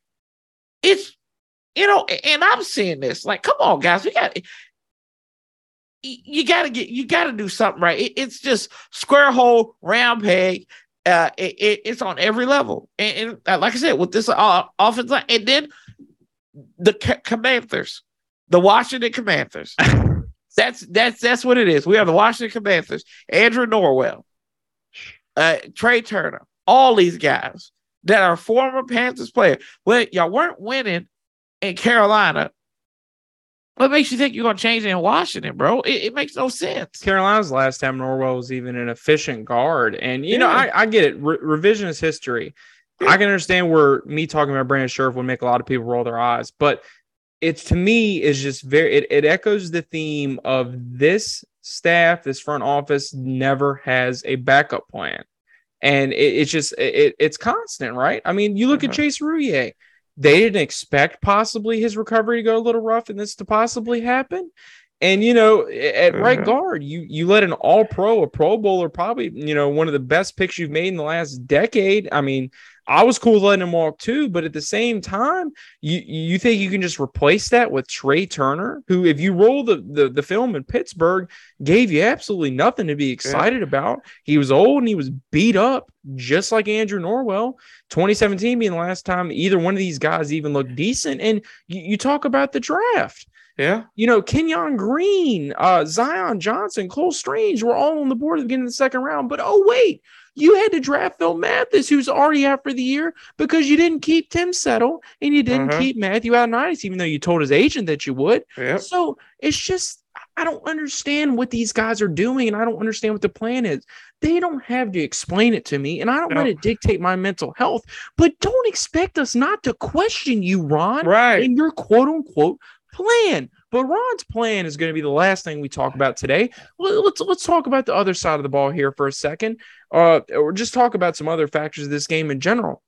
It's you know, and I'm seeing this. Like, come on, guys, we got you got to get you got to do something right. It- it's just square hole, round peg. Uh, it, it- it's on every level, and, and, uh, like I said, with this uh, offense line, and then the C- Commanders, the Washington Commanders. that's that's that's what it is. We are the Washington Commanders. Andrew Norwell, uh, Trai Turner, all these guys that are former Panthers players. Well, y'all weren't winning in Carolina What makes you think you're going to change it in Washington, bro? It, it makes no sense. Carolina's last time Norwell was even an efficient guard. And, you know, I, I get it. Re- revisionist history. I can understand where me talking about Brandon Scherff would make a lot of people roll their eyes, but it's to me is just very, it, it echoes the theme of this staff, this front office never has a backup plan. And it, it's just, it, it's constant, right? I mean, you look at Mhm. Chase Roullier. They didn't expect possibly his recovery to go a little rough and this to possibly happen. And you know, at right Mhm. guard, you you let an all pro, a pro bowler, probably, you know, one of the best picks you've made in the last decade. I mean, I was cool with letting him walk too, but at the same time, you you think you can just replace that with Trai Turner, who, if you roll the the, the film in Pittsburgh, gave you absolutely nothing to be excited about. He was old and he was beat up, just like Andrew Norwell. 2017 being the last time either one of these guys even looked decent. And you, you talk about the draft. Yeah. You know, Kenyon Green, uh, Zion Johnson, Cole Strange were all on the board at the beginning of the second round. But oh, wait, you had to draft Phil Mathis, who's already out for the year because you didn't keep Tim Settle and you didn't Mhm. keep Matthew Alnice, even though you told his agent that you would. Yeah. So it's just, I don't understand what these guys are doing and I don't understand what the plan is. They don't have to explain it to me and I don't No. let it dictate my mental health, but don't expect us not to question you, Ron, Right. in your quote unquote plan. But Ron's plan is going to be the last thing we talk about today. Let's let's talk about the other side of the ball here for a second, uh, or just talk about some other factors of this game in general.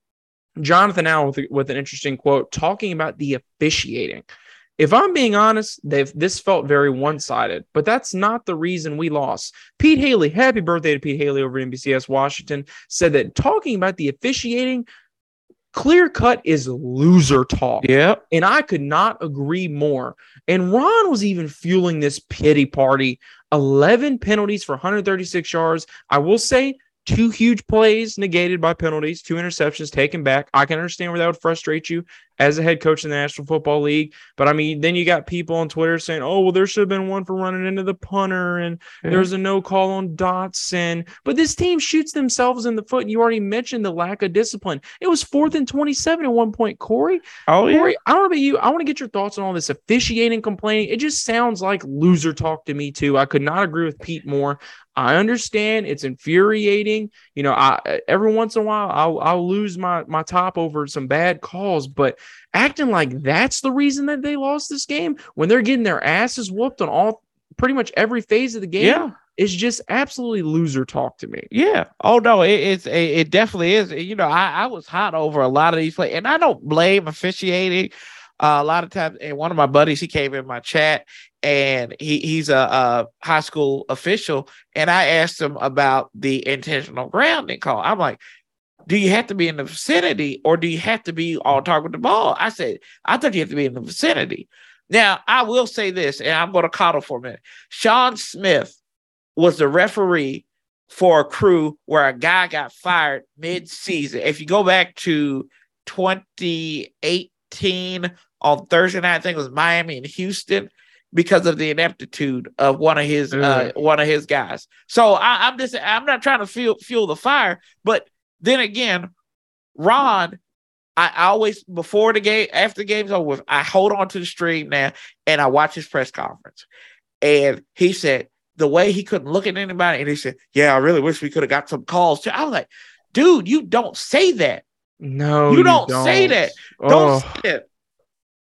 Jonathan Allen with, with an interesting quote talking about the officiating. If I'm being honest, they've this felt very one-sided, but that's not the reason we lost. Pete Hailey, happy birthday to Pete Hailey over at NBCS Washington, said that talking about the officiating, clear cut is loser talk. Yeah. And I could not agree more. And Ron was even fueling this pity party. 11 penalties for 136 yards. I will say two huge plays negated by penalties, two interceptions taken back. I can understand where that would frustrate you as a head coach in the National Football League. But I mean, then you got people on Twitter saying, oh, well, there should have been one for running into the punter and Yeah. there's a no call on Dotson. But this team shoots themselves in the foot. And you already mentioned the lack of discipline. It was fourth and 27 at one point, Corey. Oh yeah. Corey, I don't know about you. I want to get your thoughts on all this officiating complaining. It just sounds like loser talk to me too. I could not agree with Pete more. I understand it's infuriating. You know, I every once in a while I'll I'll lose my my top over some bad calls, but acting like that's the reason that they lost this game when they're getting their asses whooped on all pretty much every phase of the game Yeah. is just absolutely loser talk to me. Yeah. Oh no, it, it's it, it definitely is. You know, I, I was hot over a lot of these plays, and I don't blame officiating. Uh, a lot of times, and one of my buddies, he came in my chat, and he he's a, a high school official, and I asked him about the intentional grounding call. I'm like, do you have to be in the vicinity, or do you have to be on target with the ball? I said, I thought you have to be in the vicinity. Now, I will say this, and I'm going to coddle for a minute. Shawn Smith was the referee for a crew where a guy got fired mid-season. If you go back to 2018 on Thursday night, I think it was Miami and Houston because of the ineptitude of one of his uh, one of his guys. So I, I'm just I'm not trying to fuel fuel the fire, but then again, Ron. I I always before the game, after the game's over with, I hold on to the stream now and I watch his press conference. And he said the way he couldn't look at anybody, and he said, "Yeah, I really wish we could have got some calls." Too. I was like, "Dude, you don't say that. No, You don't say that. Don't Oh. say that.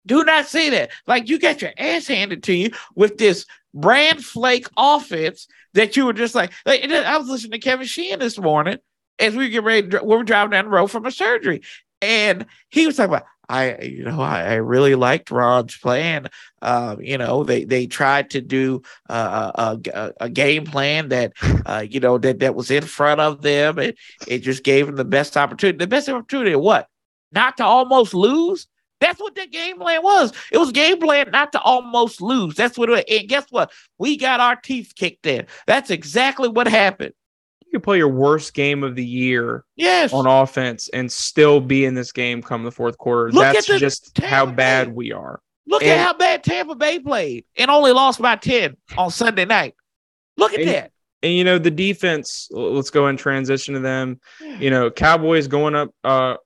Do not say that. Like you got your ass handed to you with this brand flake offense that you were just like. like I was listening to Kevin Sheehan this morning as we get ready. We were driving down the road from a surgery, and he was talking about. I, you know, I, I really liked Ron's plan. Um, you know, they they tried to do uh, a, a, a game plan that, uh, you know, that that was in front of them, and it just gave them the best opportunity. The best opportunity, what? Not to almost lose. That's what that game plan was. It was game plan not to almost lose. That's what it. And guess what? We got our teeth kicked in. That's exactly what happened. You can play your worst game of the year Yes. on offense and still be in this game come the fourth quarter. Look That's just Tampa how Bay. bad we are. Look and- at how bad Tampa Bay played and only lost by ten on Sunday night. Look at And- that. And you know the defense. Let's go and transition to them. You know, Cowboys going up. Uh,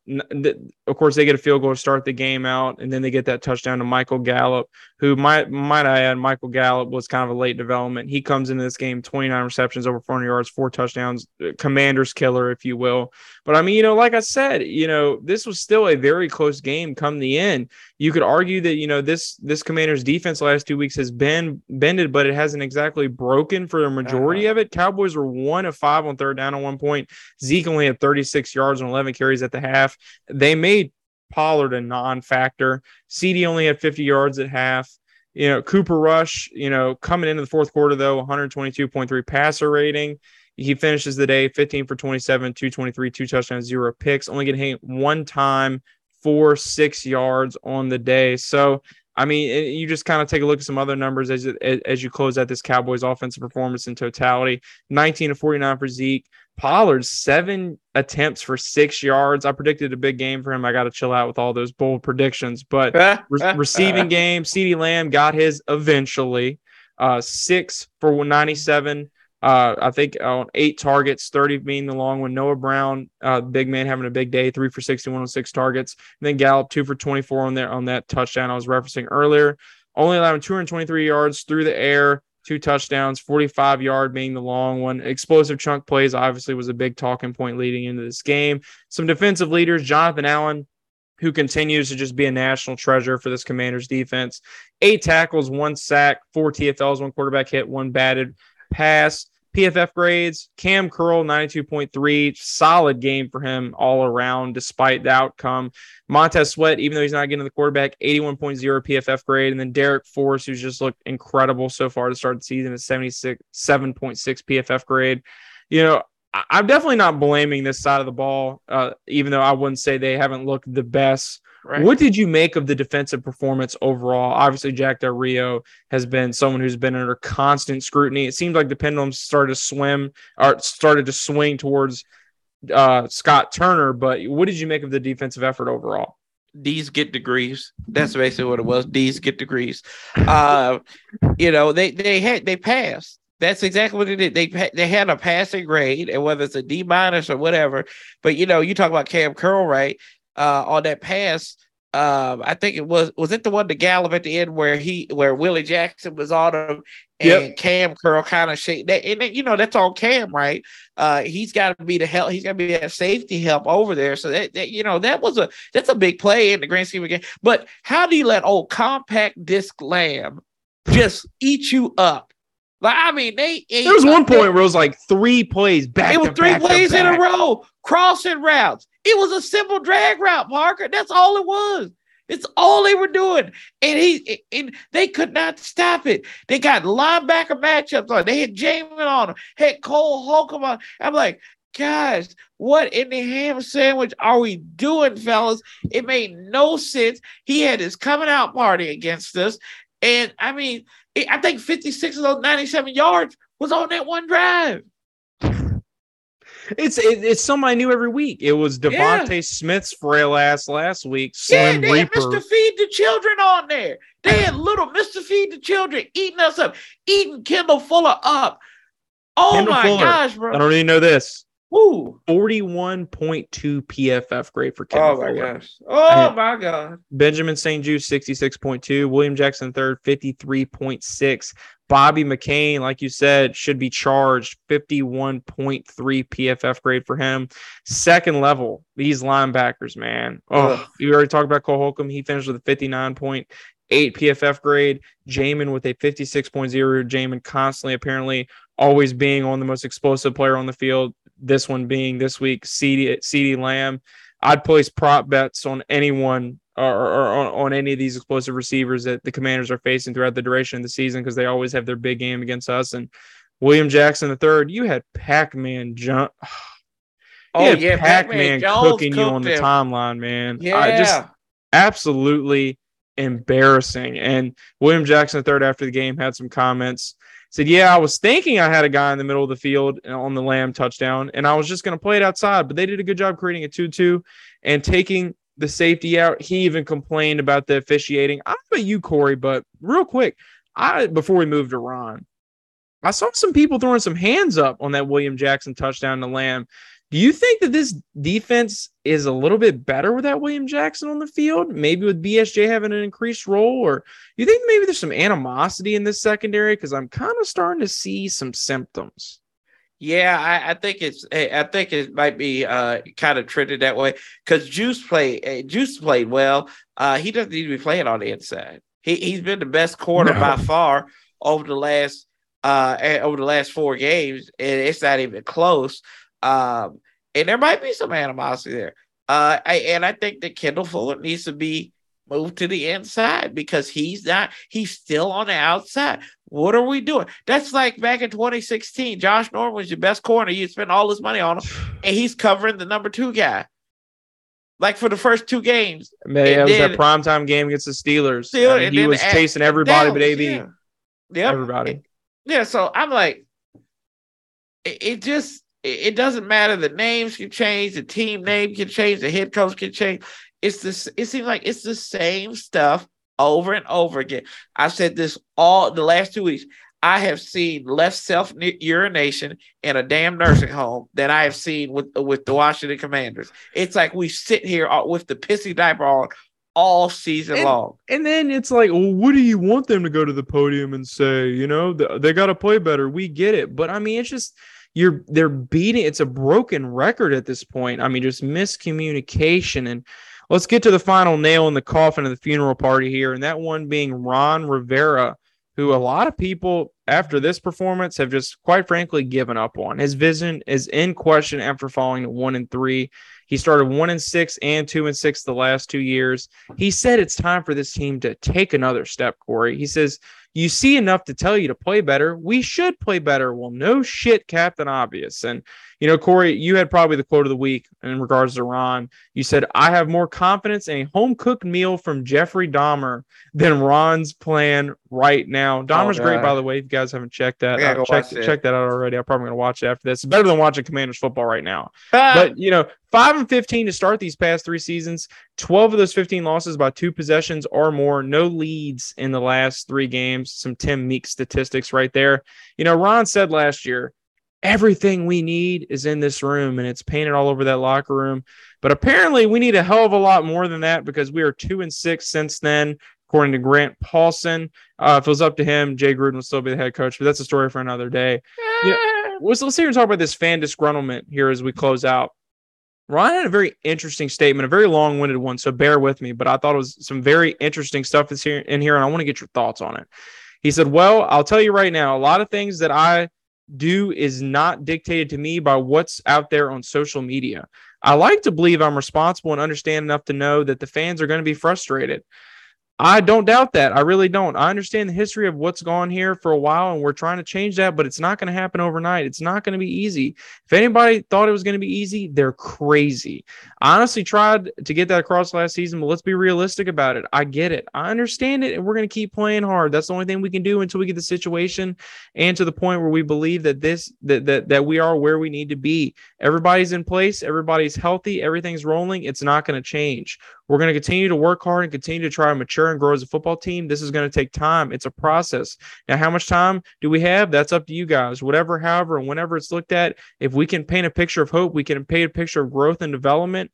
of course, they get a field goal to start the game out, and then they get that touchdown to Michael Gallup, who might might I add, Michael Gallup was kind of a late development. He comes into this game 29 receptions, over 400 yards, four touchdowns, uh, commander's killer, if you will. But I mean, you know, like I said, you know, this was still a very close game come the end. You could argue that you know this this commander's defense last two weeks has been bended, but it hasn't exactly broken for the majority Uh-huh. of it. Cowboys were one of five on third down at one point. Zeke only had 36 yards on 11 carries at the half. They made Pollard a non-factor. CeeDee only had 50 yards at half. You know, Cooper Rush, you know, coming into the fourth quarter though, 122.3 passer rating. He finishes the day 15 for 27, 223, two touchdowns, zero picks, only getting hit one time for six yards on the day. So, I mean, you just kind of take a look at some other numbers as as you close out this Cowboys offensive performance in totality. 19 to 49 for Zeke. Pollard seven attempts for six yards. I predicted a big game for him. I got to chill out with all those bold predictions, but re- receiving game, CeeDee Lamb got his eventually. Uh, six for 197. Uh, I think on eight targets, 30 being the long one. Noah Brown, uh, big man having a big day, three for 61 on six targets. And then Gallup, two for 24 on there on that touchdown I was referencing earlier. Only allowing 223 yards through the air, two touchdowns, 45 yard being the long one. Explosive chunk plays obviously was a big talking point leading into this game. Some defensive leaders, Jonathan Allen, who continues to just be a national treasure for this commander's defense. Eight tackles, one sack, four TFLs, one quarterback hit, one batted pass. PFF grades, Cam Curl 92.3, solid game for him all around despite the outcome. Montez Sweat, even though he's not getting the quarterback, 81.0 PFF grade. And then Darrick Forrest, who's just looked incredible so far to start the season, at 76, 7.6 PFF grade. You know, I'm definitely not blaming this side of the ball, uh, even though I wouldn't say they haven't looked the best. Right. What did you make of the defensive performance overall? Obviously, Jack Del Rio has been someone who's been under constant scrutiny. It seems like the pendulum started to swim or started to swing towards uh, Scott Turner. But what did you make of the defensive effort overall? D's get degrees. That's basically what it was. D's get degrees. Uh, you know, they they had they passed. That's exactly what they did. They they had a passing grade, and whether it's a D minus or whatever. But you know, you talk about Cam Curl, right? Uh, on that pass, um, I think it was was it the one to Gallup at the end where he where Willie Jackson was on him and Yep. Cam Curl kind of shake that, and you know that's on Cam, right? Uh, he's got to be the help. He's got to be that safety help over there. So that, that you know that was a that's a big play in the grand scheme of game. But how do you let old compact disc lamb just eat you up? Like I mean, they There was one point where it was like three plays back. it was three plays in a row, crossing routes. It was a simple drag route, Parker. That's all it was. It's all they were doing, and he and they could not stop it. They got linebacker matchups on. They had Jamin on them, had Cole Holcomb on. I'm like, guys, what in the ham sandwich are we doing, fellas? It made no sense. He had his coming out party against us, and I mean, I think 56 of those 97 yards was on that one drive. It's it, it's somebody new every week. It was Yeah. Smith's frail ass last week. Yeah, Slim they had Mr. Feed the Children on there. They had little Mr. Feed the Children eating us up, eating Kendall Fuller up. Oh Kendall my Fuller. gosh, bro! I don't even know this. Woo. 41.2 PFF grade for Kendall Oh my Fuller. gosh. Oh And- my god. Benjamin St-Juste, 66.2. William Jackson third, 53.6. Bobby McCain, like you said, should be charged 51.3 PFF grade for him. Second level, these linebackers, man. Oh, Ugh. you already talked about Cole Holcomb. He finished with a 59.8 PFF grade. Jamin with a 56.0. Jamin constantly, apparently, always being on the most explosive player on the field. This one being this week, CeeDee, CeeDee Lamb. I'd place prop bets on anyone or, or, or on, any of these explosive receivers that the commanders are facing throughout the duration of the season because they always have their big game against us. And William Jackson the third, you had Pac-Man jump. Oh yeah, yeah, Pac-Man, cooking you on cooked the him. timeline, man. Yeah. I just absolutely embarrassing. And William Jackson the third after the game had some comments. Said, "Yeah, I was thinking I had a guy in the middle of the field uh, on the Lamb touchdown, and I was just going to play it outside, but they did a good job creating a two-two and taking the safety out. He even complained about the officiating. I don't know about you, Corey, but real quick, I before we move to Ron, I saw some people throwing some hands up on that William Jackson touchdown to Lamb. Do you think that this defense is a little bit better without William Jackson on the field? Maybe with BSJ having an increased role, or do you think maybe there's some animosity in this secondary? Because I'm kind of starting to see some symptoms. Yeah, I, I, think it's. I think it might be uh, kind of treated that way because Juice played. Uh, Juice played well. Uh, he doesn't need to be playing on the inside. He he's been the best corner no. by far over the last uh over the last four games, and it's not even close. Um, and there might be some animosity there. Uh, I, and I think that Kendall Fuller needs to be moved to the inside because he's not. He's still on the outside. What are we doing? That's like back in 2016. Josh Norman was your best corner. You spent all this money on him, and he's covering the number two guy. Like for the first two games. Man, it was that primetime game against the Steelers. Steelers he was chasing everybody but AB. Yeah. Yep. Everybody. Yeah. So I'm like, it, it just it, doesn't matter. The names can change, the team name can change, the head coach can change. It's this. It seems like it's the same stuff over and over again. I've said this all the last two weeks. I have seen less self urination in a damn nursing home than I have seen with with the Washington Commanders. It's like we sit here with the pissy diaper on all season and, long. And then it's like, well, what do you want them to go to the podium and say? You know, they, they got to play better. We get it, but I mean, it's just you're they're beating. It's a broken record at this point. I mean, just miscommunication and let's get to the final nail in the coffin of the funeral party here, and that one being Ron Rivera, who a lot of people after this performance have just quite frankly given up on. His vision is in question after falling to one and three. He started one and six and two and six the last two years. He said it's time for this team to take another step, Corey. He says you see enough to tell you to play better. We should play better. Well, no shit, Captain Obvious. And, you know, Corey, you had probably the quote of the week in regards to Ron. You said, I have more confidence in a home cooked meal from Jeffrey Dahmer than Ron's plan right now. Dahmer's oh, great, by the way. If you guys haven't checked that, uh, check, check that out already. I'm probably going to watch it after this. It's better than watching Commanders football right now. but, you know, 5 and 15 to start these past three seasons, 12 of those 15 losses by two possessions or more, no leads in the last three games. Some Tim Meek statistics right there. You know, Ron said last year, everything we need is in this room and it's painted all over that locker room. But apparently, we need a hell of a lot more than that because we are two and six since then, according to Grant Paulsen. Uh, if it was up to him, Jay Gruden would still be the head coach, but that's a story for another day. You know, let's, let's here and talk about this fan disgruntlement here as we close out. Ron had a very interesting statement, a very long winded one. So bear with me, but I thought it was some very interesting stuff that's here in here, and I want to get your thoughts on it. He said, Well, I'll tell you right now, a lot of things that I do is not dictated to me by what's out there on social media. I like to believe I'm responsible and understand enough to know that the fans are going to be frustrated. I don't doubt that. I really don't. I understand the history of what's gone here for a while, and we're trying to change that, but it's not going to happen overnight. It's not going to be easy. If anybody thought it was going to be easy, they're crazy. I honestly tried to get that across last season, but let's be realistic about it. I get it. I understand it, and we're going to keep playing hard. That's the only thing we can do until we get the situation and to the point where we believe that this that that, that we are where we need to be. Everybody's in place, everybody's healthy, everything's rolling. It's not going to change. We're going to continue to work hard and continue to try to mature and grow as a football team. This is going to take time. It's a process. Now, how much time do we have? That's up to you guys. Whatever, however, and whenever it's looked at, if we can paint a picture of hope, we can paint a picture of growth and development,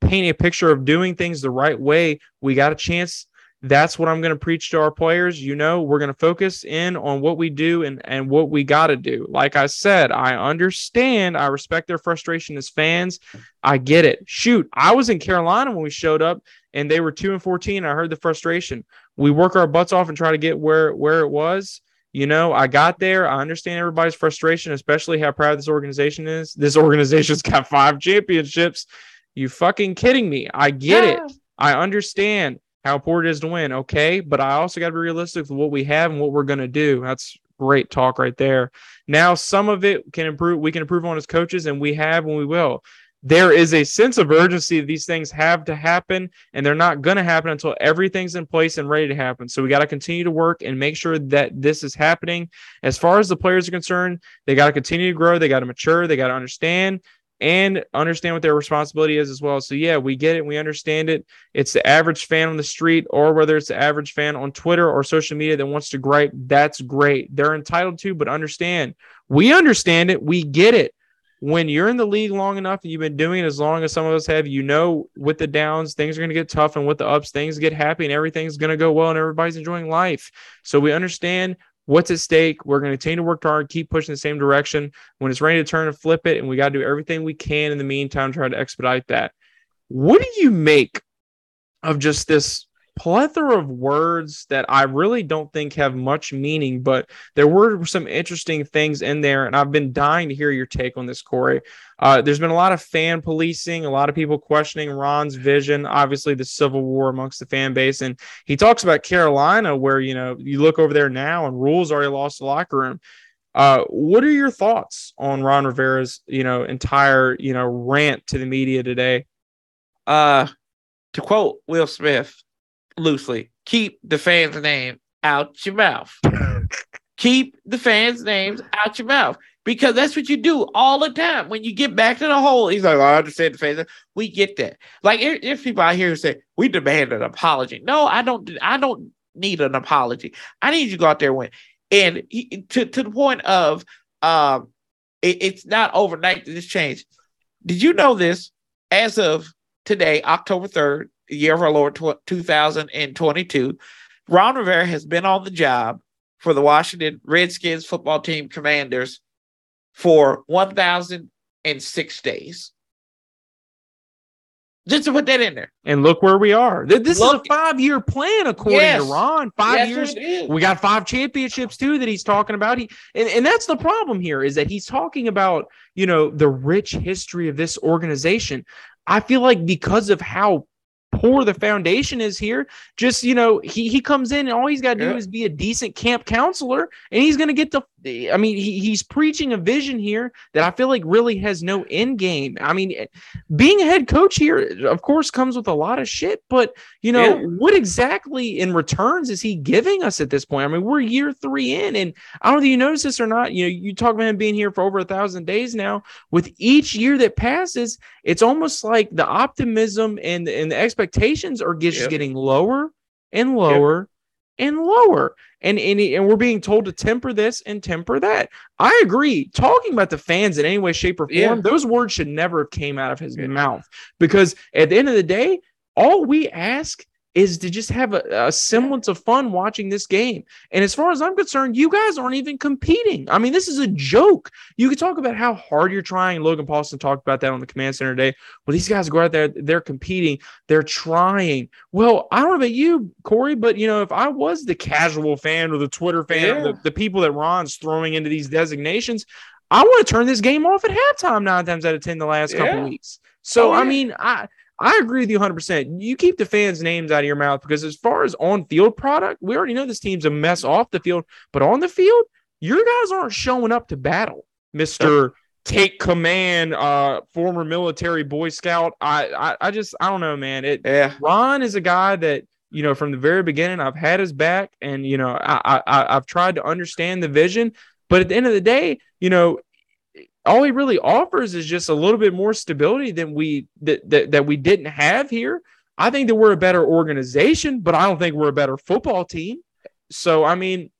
paint a picture of doing things the right way. We got a chance that's what I'm going to preach to our players. You know, we're going to focus in on what we do and, and what we got to do. Like I said, I understand. I respect their frustration as fans. I get it. Shoot, I was in Carolina when we showed up and they were two and 14. I heard the frustration. We work our butts off and try to get where, where it was. You know, I got there. I understand everybody's frustration, especially how proud this organization is. This organization's got five championships. You fucking kidding me? I get yeah. it. I understand how important it is to win. Okay. But I also got to be realistic with what we have and what we're going to do. That's great talk right there. Now, some of it can improve. We can improve on as coaches, and we have and we will. There is a sense of urgency. These things have to happen, and they're not going to happen until everything's in place and ready to happen. So we got to continue to work and make sure that this is happening. As far as the players are concerned, they got to continue to grow. They got to mature. They got to understand and understand what their responsibility is as well. So yeah, we get it, we understand it. It's the average fan on the street, or whether it's the average fan on Twitter or social media that wants to gripe. That's great. They're entitled to, but understand we understand it, we get it. When you're in the league long enough and you've been doing it as long as some of us have, you know, with the downs, things are going to get tough, and with the ups, things get happy, and everything's going to go well, and everybody's enjoying life. So we understand what's at stake. We're going to continue to work hard, keep pushing the same direction. When it's ready to turn and flip it, and we got to do everything we can in the meantime, try to expedite that. What do you make of just this plethora of words that I really don't think have much meaning, but there were some interesting things in there, and I've been dying to hear your take on this, Corey. Uh, there's been a lot of fan policing, a lot of people questioning Ron's vision, obviously the civil war amongst the fan base, and he talks about Carolina, where you know you look over there now, and Rhule's already lost the locker room. Uh, what are your thoughts on Ron Rivera's, you know, entire, you know, rant to the media today? Uh, to quote Will Smith, loosely. Keep the fans' name out your mouth. Keep the fans' names out your mouth because that's what you do all the time. When you get back to the hole, he's like, I understand the fans. We get that. Like, if people out here who say we demand an apology, no, I don't. I don't need an apology. I need you to go out there and win. And he, to to the point of, um, it, it's not overnight that this changed. Did you know this? As of today, October third, year of our Lord 2022, Ron Rivera has been on the job for the Washington Redskins football team commanders for 1,006 days. Just to put that in there. And look where we are. This look, is a five year plan, according yes, to Ron. Five years. We got five championships too that he's talking about. He and, and that's the problem here is that he's talking about, you know, the rich history of this organization. I feel like because of how poor the foundation is here. Just you know, he he comes in and all he's got to do yeah. is be a decent camp counselor, and he's going to get the. I mean, he, he's preaching a vision here that I feel like really has no end game. I mean, eh, being a head coach here, of course, comes with a lot of shit, but you know, yeah. what exactly in returns is he giving us at this point? I mean, we're year three in, and I don't know if you notice this or not. You know, you talk about him being here for over a thousand days now. With each year that passes, it's almost like the optimism and and the expectations are just yep. getting lower and lower yep. And lower. And, and and we're being told to temper this and temper that. I agree. Talking about the fans in any way, shape, or form, yeah. those words should never have came out of his yeah. mouth. Because at the end of the day, all we ask is to just have a, a, semblance of fun watching this game. And as far as I'm concerned, you guys aren't even competing. I mean, this is a joke. You could talk about how hard you're trying. Logan Paulsen talked about that on the command center today. Well, these guys go out there, they're competing, they're trying. Well, I don't know about you, Corey, but you know, if I was the casual fan or the Twitter fan, yeah. the, the people that Ron's throwing into these designations, I want to turn this game off at halftime nine times out of 10 the last yeah. couple weeks. So, oh, yeah. I mean, I I agree with you 100%. You keep the fans' names out of your mouth because, as far as on field product, we already know this team's a mess off the field, but on the field, your guys aren't showing up to battle, Mr. Take command, uh, former military Boy Scout. I, I, I just, I don't know, man. It, yeah. Ron is a guy that, you know, from the very beginning, I've had his back and, you know, I, I, I've tried to understand the vision. But at the end of the day, you know, all he really offers is just a little bit more stability than we that, that that we didn't have here. I think that we're a better organization, but I don't think we're a better football team. So I mean,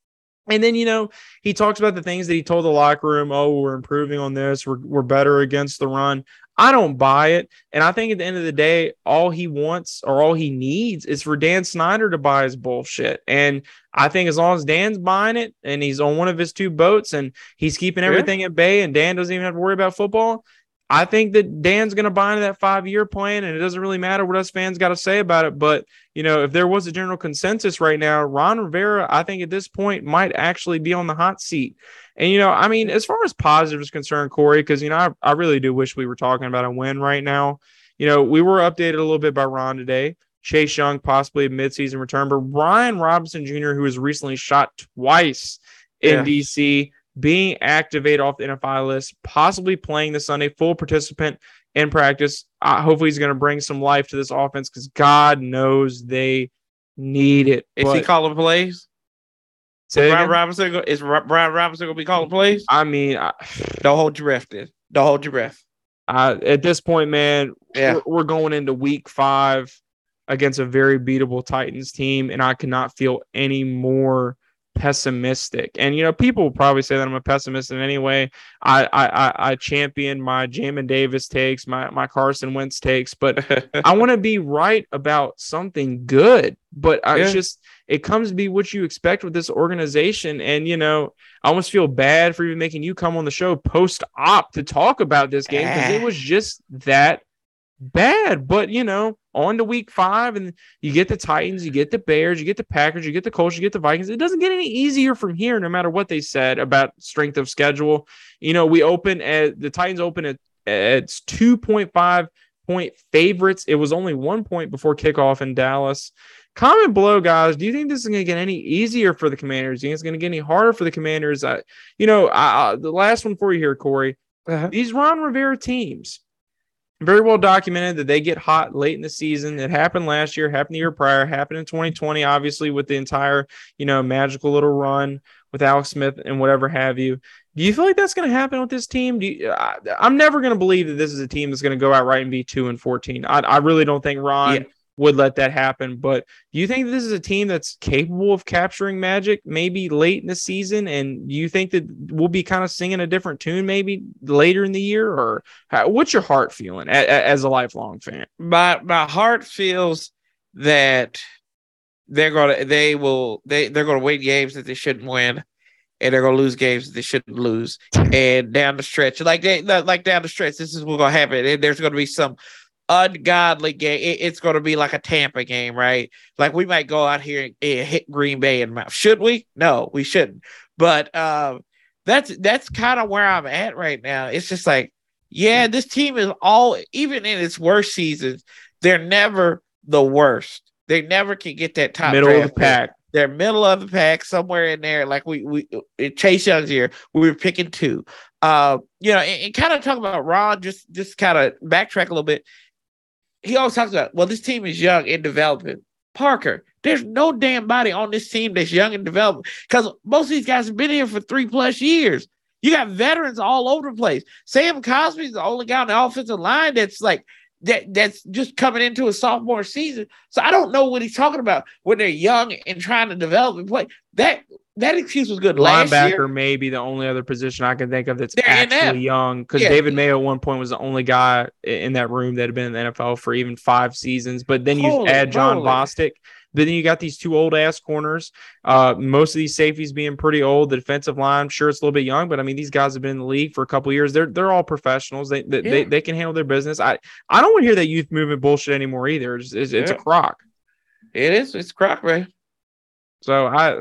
and then you know he talks about the things that he told the locker room. Oh, we're improving on this. We're we're better against the run. I don't buy it. And I think at the end of the day, all he wants or all he needs is for Dan Snyder to buy his bullshit. And I think as long as Dan's buying it and he's on one of his two boats and he's keeping everything yeah. at bay and Dan doesn't even have to worry about football, I think that Dan's going to buy into that five year plan, and it doesn't really matter what us fans got to say about it. But you know, if there was a general consensus right now, Ron Rivera, I think at this point might actually be on the hot seat. And you know, I mean, as far as positive is concerned, Corey, because you know, I, I really do wish we were talking about a win right now. You know, we were updated a little bit by Ron today. Chase Young possibly a midseason return, but Ryan Robinson Jr., who was recently shot twice in yeah. DC being activated off the NFI list, possibly playing this Sunday, full participant in practice. Uh, hopefully, he's going to bring some life to this offense because God knows they need it. Is but, he calling plays? Brian Robinson is Brian Robinson going to be calling plays? I mean, I, don't hold your breath. Then don't hold your breath. Uh, at this point, man, yeah. we're, we're going into week five against a very beatable Titans team, and I cannot feel any more pessimistic. And you know, people will probably say that I'm a pessimist in any way. I I I champion my Jamin Davis takes, my my Carson Wentz takes, but I want to be right about something good. But I Yeah. just it comes to be what you expect with this organization. And you know, I almost feel bad for even making you come on the show post op to talk about this game because it Ah. was just that bad. But you know, on to week five, and you get the Titans, you get the Bears, you get the Packers, you get the Colts, you get the Vikings. It doesn't get any easier from here, no matter what they said about strength of schedule. You know, we open at the Titans open at at 2.5 point favorites. It was only one point before kickoff in Dallas. Comment below, guys. Do you think this is going to get any easier for the Commanders? Do you think it's going to get any harder for the Commanders? I, you know, I, I, the last one for you here, Corey. Uh-huh. These Ron Rivera teams, very well documented that they get hot late in the season. It happened last year, happened the year prior, happened in 2020, obviously, with the entire, you know, magical little run with Alex Smith and whatever have you. Do you feel like that's going to happen with this team? Do you, I, I'm never going to believe that this is a team that's going to go out right and be two and 14. I, I really don't think Ron Yeah. Would let that happen. But do you think this is a team that's capable of capturing magic maybe late in the season? And do you think that we'll be kind of singing a different tune maybe later in the year? Or how, what's your heart feeling a, a- as a lifelong fan? my my heart feels that they're gonna they will they they're gonna win games that they shouldn't win, and they're gonna lose games that they shouldn't lose. And down the stretch, like they like down the stretch, this is what's gonna happen. And there's gonna be some ungodly game. It- it's gonna be like a Tampa game, right? Like we might go out here and, and hit Green Bay in the mouth. Should we? No, we shouldn't. But um, that's that's kind of where I'm at right now. It's just like, yeah, this team is all even in its worst seasons, they're never the worst. They never can get that top Middle of the pick. pack. They're middle of the pack, somewhere in there. Like we we Chase Young's here, we were picking two. Uh, you know, and, and kind of talk about Ron. Just just kind of backtrack a little bit. He always talks about, well, this team is young and developing. Parker, there's no damn body on this team that's young and developing because most of these guys have been here for three plus years. You got veterans all over the place. Sam Cosmi's the only guy on the offensive line that's like that that's just coming into a sophomore season. So I don't know what he's talking about when they're young and trying to develop and play. That that excuse was good last Linebacker year. may be the only other position I can think of that's actually young because Yeah. David Mayo at one point was the only guy in that room that had been in the NFL for even five seasons. But then you Holy add John moly. Bostic. But then you got these two old ass corners. Uh, most of these safeties being pretty old. The defensive line, sure, it's a little bit young, but I mean, these guys have been in the league for a couple years. They're they're all professionals. They they, they Yeah. they can handle their business. I I don't want to hear that youth movement bullshit anymore either. It's, it's, it's a crock. It is. It's crock, man. So I,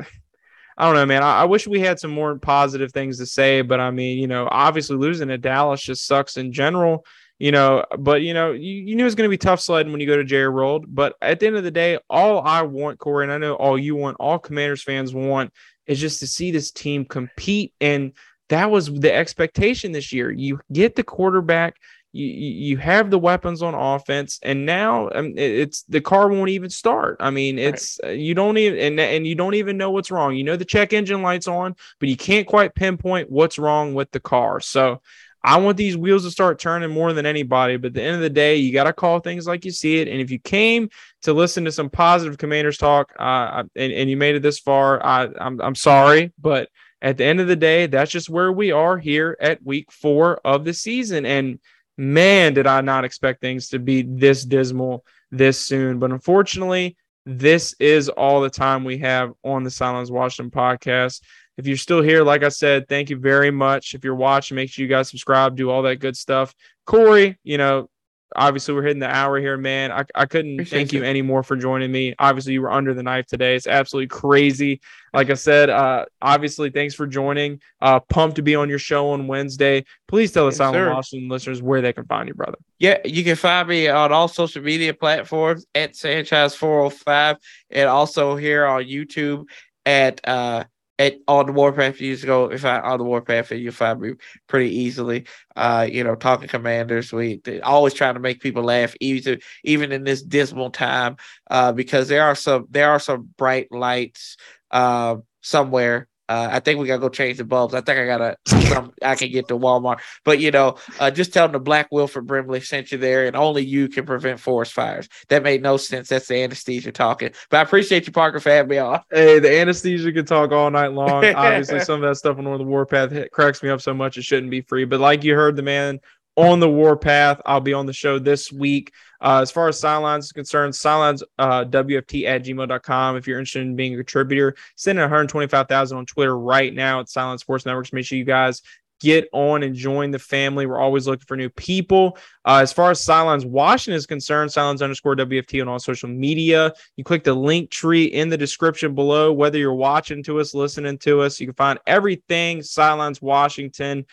I don't know, man. I, I wish we had some more positive things to say, but I mean, you know, obviously losing to Dallas just sucks in general. You know, but you know, you, you knew it was going to be tough sledding when you go to Jerry World. But at the end of the day, all I want, Corey, and I know all you want, all Commanders fans want, is just to see this team compete. And that was the expectation this year. You get the quarterback, you you have the weapons on offense, and now um, it's the car won't even start. I mean, it's uh, you don't even and and you don't even know what's wrong. You know the check engine lights on, but you can't quite pinpoint what's wrong with the car. So. I want these wheels to start turning more than anybody. But at the end of the day, you got to call things like you see it. And if you came to listen to some positive commanders talk uh, and, and you made it this far, I, I'm, I'm sorry. But at the end of the day, that's just where we are here at week four of the season. And man, did I not expect things to be this dismal this soon. But unfortunately, this is all the time we have on the Sidelines Washington podcast. If you're still here, like I said, thank you very much. If you're watching, make sure you guys subscribe, do all that good stuff. Corey, you know, obviously we're hitting the hour here, man. I, I couldn't Appreciate thank you anymore for joining me. Obviously, you were under the knife today. It's absolutely crazy. Like I said, uh, obviously, thanks for joining. Uh, pumped to be on your show on Wednesday. Please tell the Yes, Silent. Washington listeners where they can find you, brother. Yeah, you can find me on all social media platforms at Sanchez405 and also here on YouTube at uh at on the Warpath. You just go if I on the Warpath and you'll find me pretty easily. Uh, you know, talking commanders. We always trying to make people laugh, even even in this dismal time. Uh, because there are some there are some bright lights uh somewhere. Uh, I think we gotta go change the bulbs. I think I gotta some I can get to Walmart. But you know, uh, just tell them the Black Wilford Brimley sent you there, and only you can prevent forest fires. That made no sense. That's the anesthesia talking. But I appreciate you, Parker, for having me on. Hey, the anesthesia can talk all night long. Obviously, some of that stuff on the Warpath cracks me up so much it shouldn't be free. But like you heard the man on the Warpath, I'll be on the show this week. Uh, as far as Sidelines is concerned, Sidelines uh, WFT at gmail.com. If you're interested in being a contributor, send in 125000 on Twitter right now at Sidelines Sports Networks. Make sure you guys get on and join the family. We're always looking for new people. Uh, as far as Sidelines Washington is concerned, Sidelines underscore WFT on all social media. You click the link tree in the description below. Whether you're watching to us, listening to us, you can find everything Sidelines Washington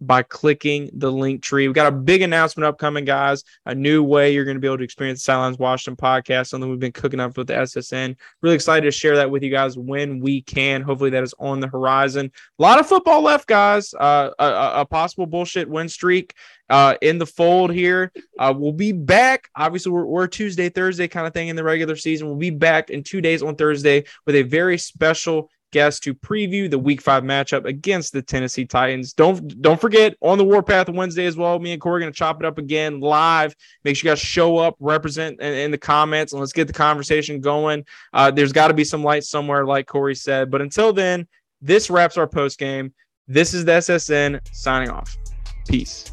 by clicking the link tree. We got a big announcement upcoming, guys. A new way you're going to be able to experience the Sidelines Washington podcast, something we've been cooking up with the SSN. Really excited to share that with you guys when we can. Hopefully, that is on the horizon. A lot of football left, guys. Uh, a, a, possible bullshit win streak uh, in the fold here. Uh, we'll be back. Obviously, we're, we're Tuesday, Thursday kind of thing in the regular season. We'll be back in two days on Thursday with a very special guest to preview the Week Five matchup against the Tennessee Titans. Don't don't forget on the Warpath Wednesday as well. Me and Corey are gonna chop it up again live. Make sure you guys show up, represent in, in the comments, and let's get the conversation going. Uh, there's got to be some light somewhere, like Corey said. But until then, this wraps our post game. This is the SSN signing off. Peace.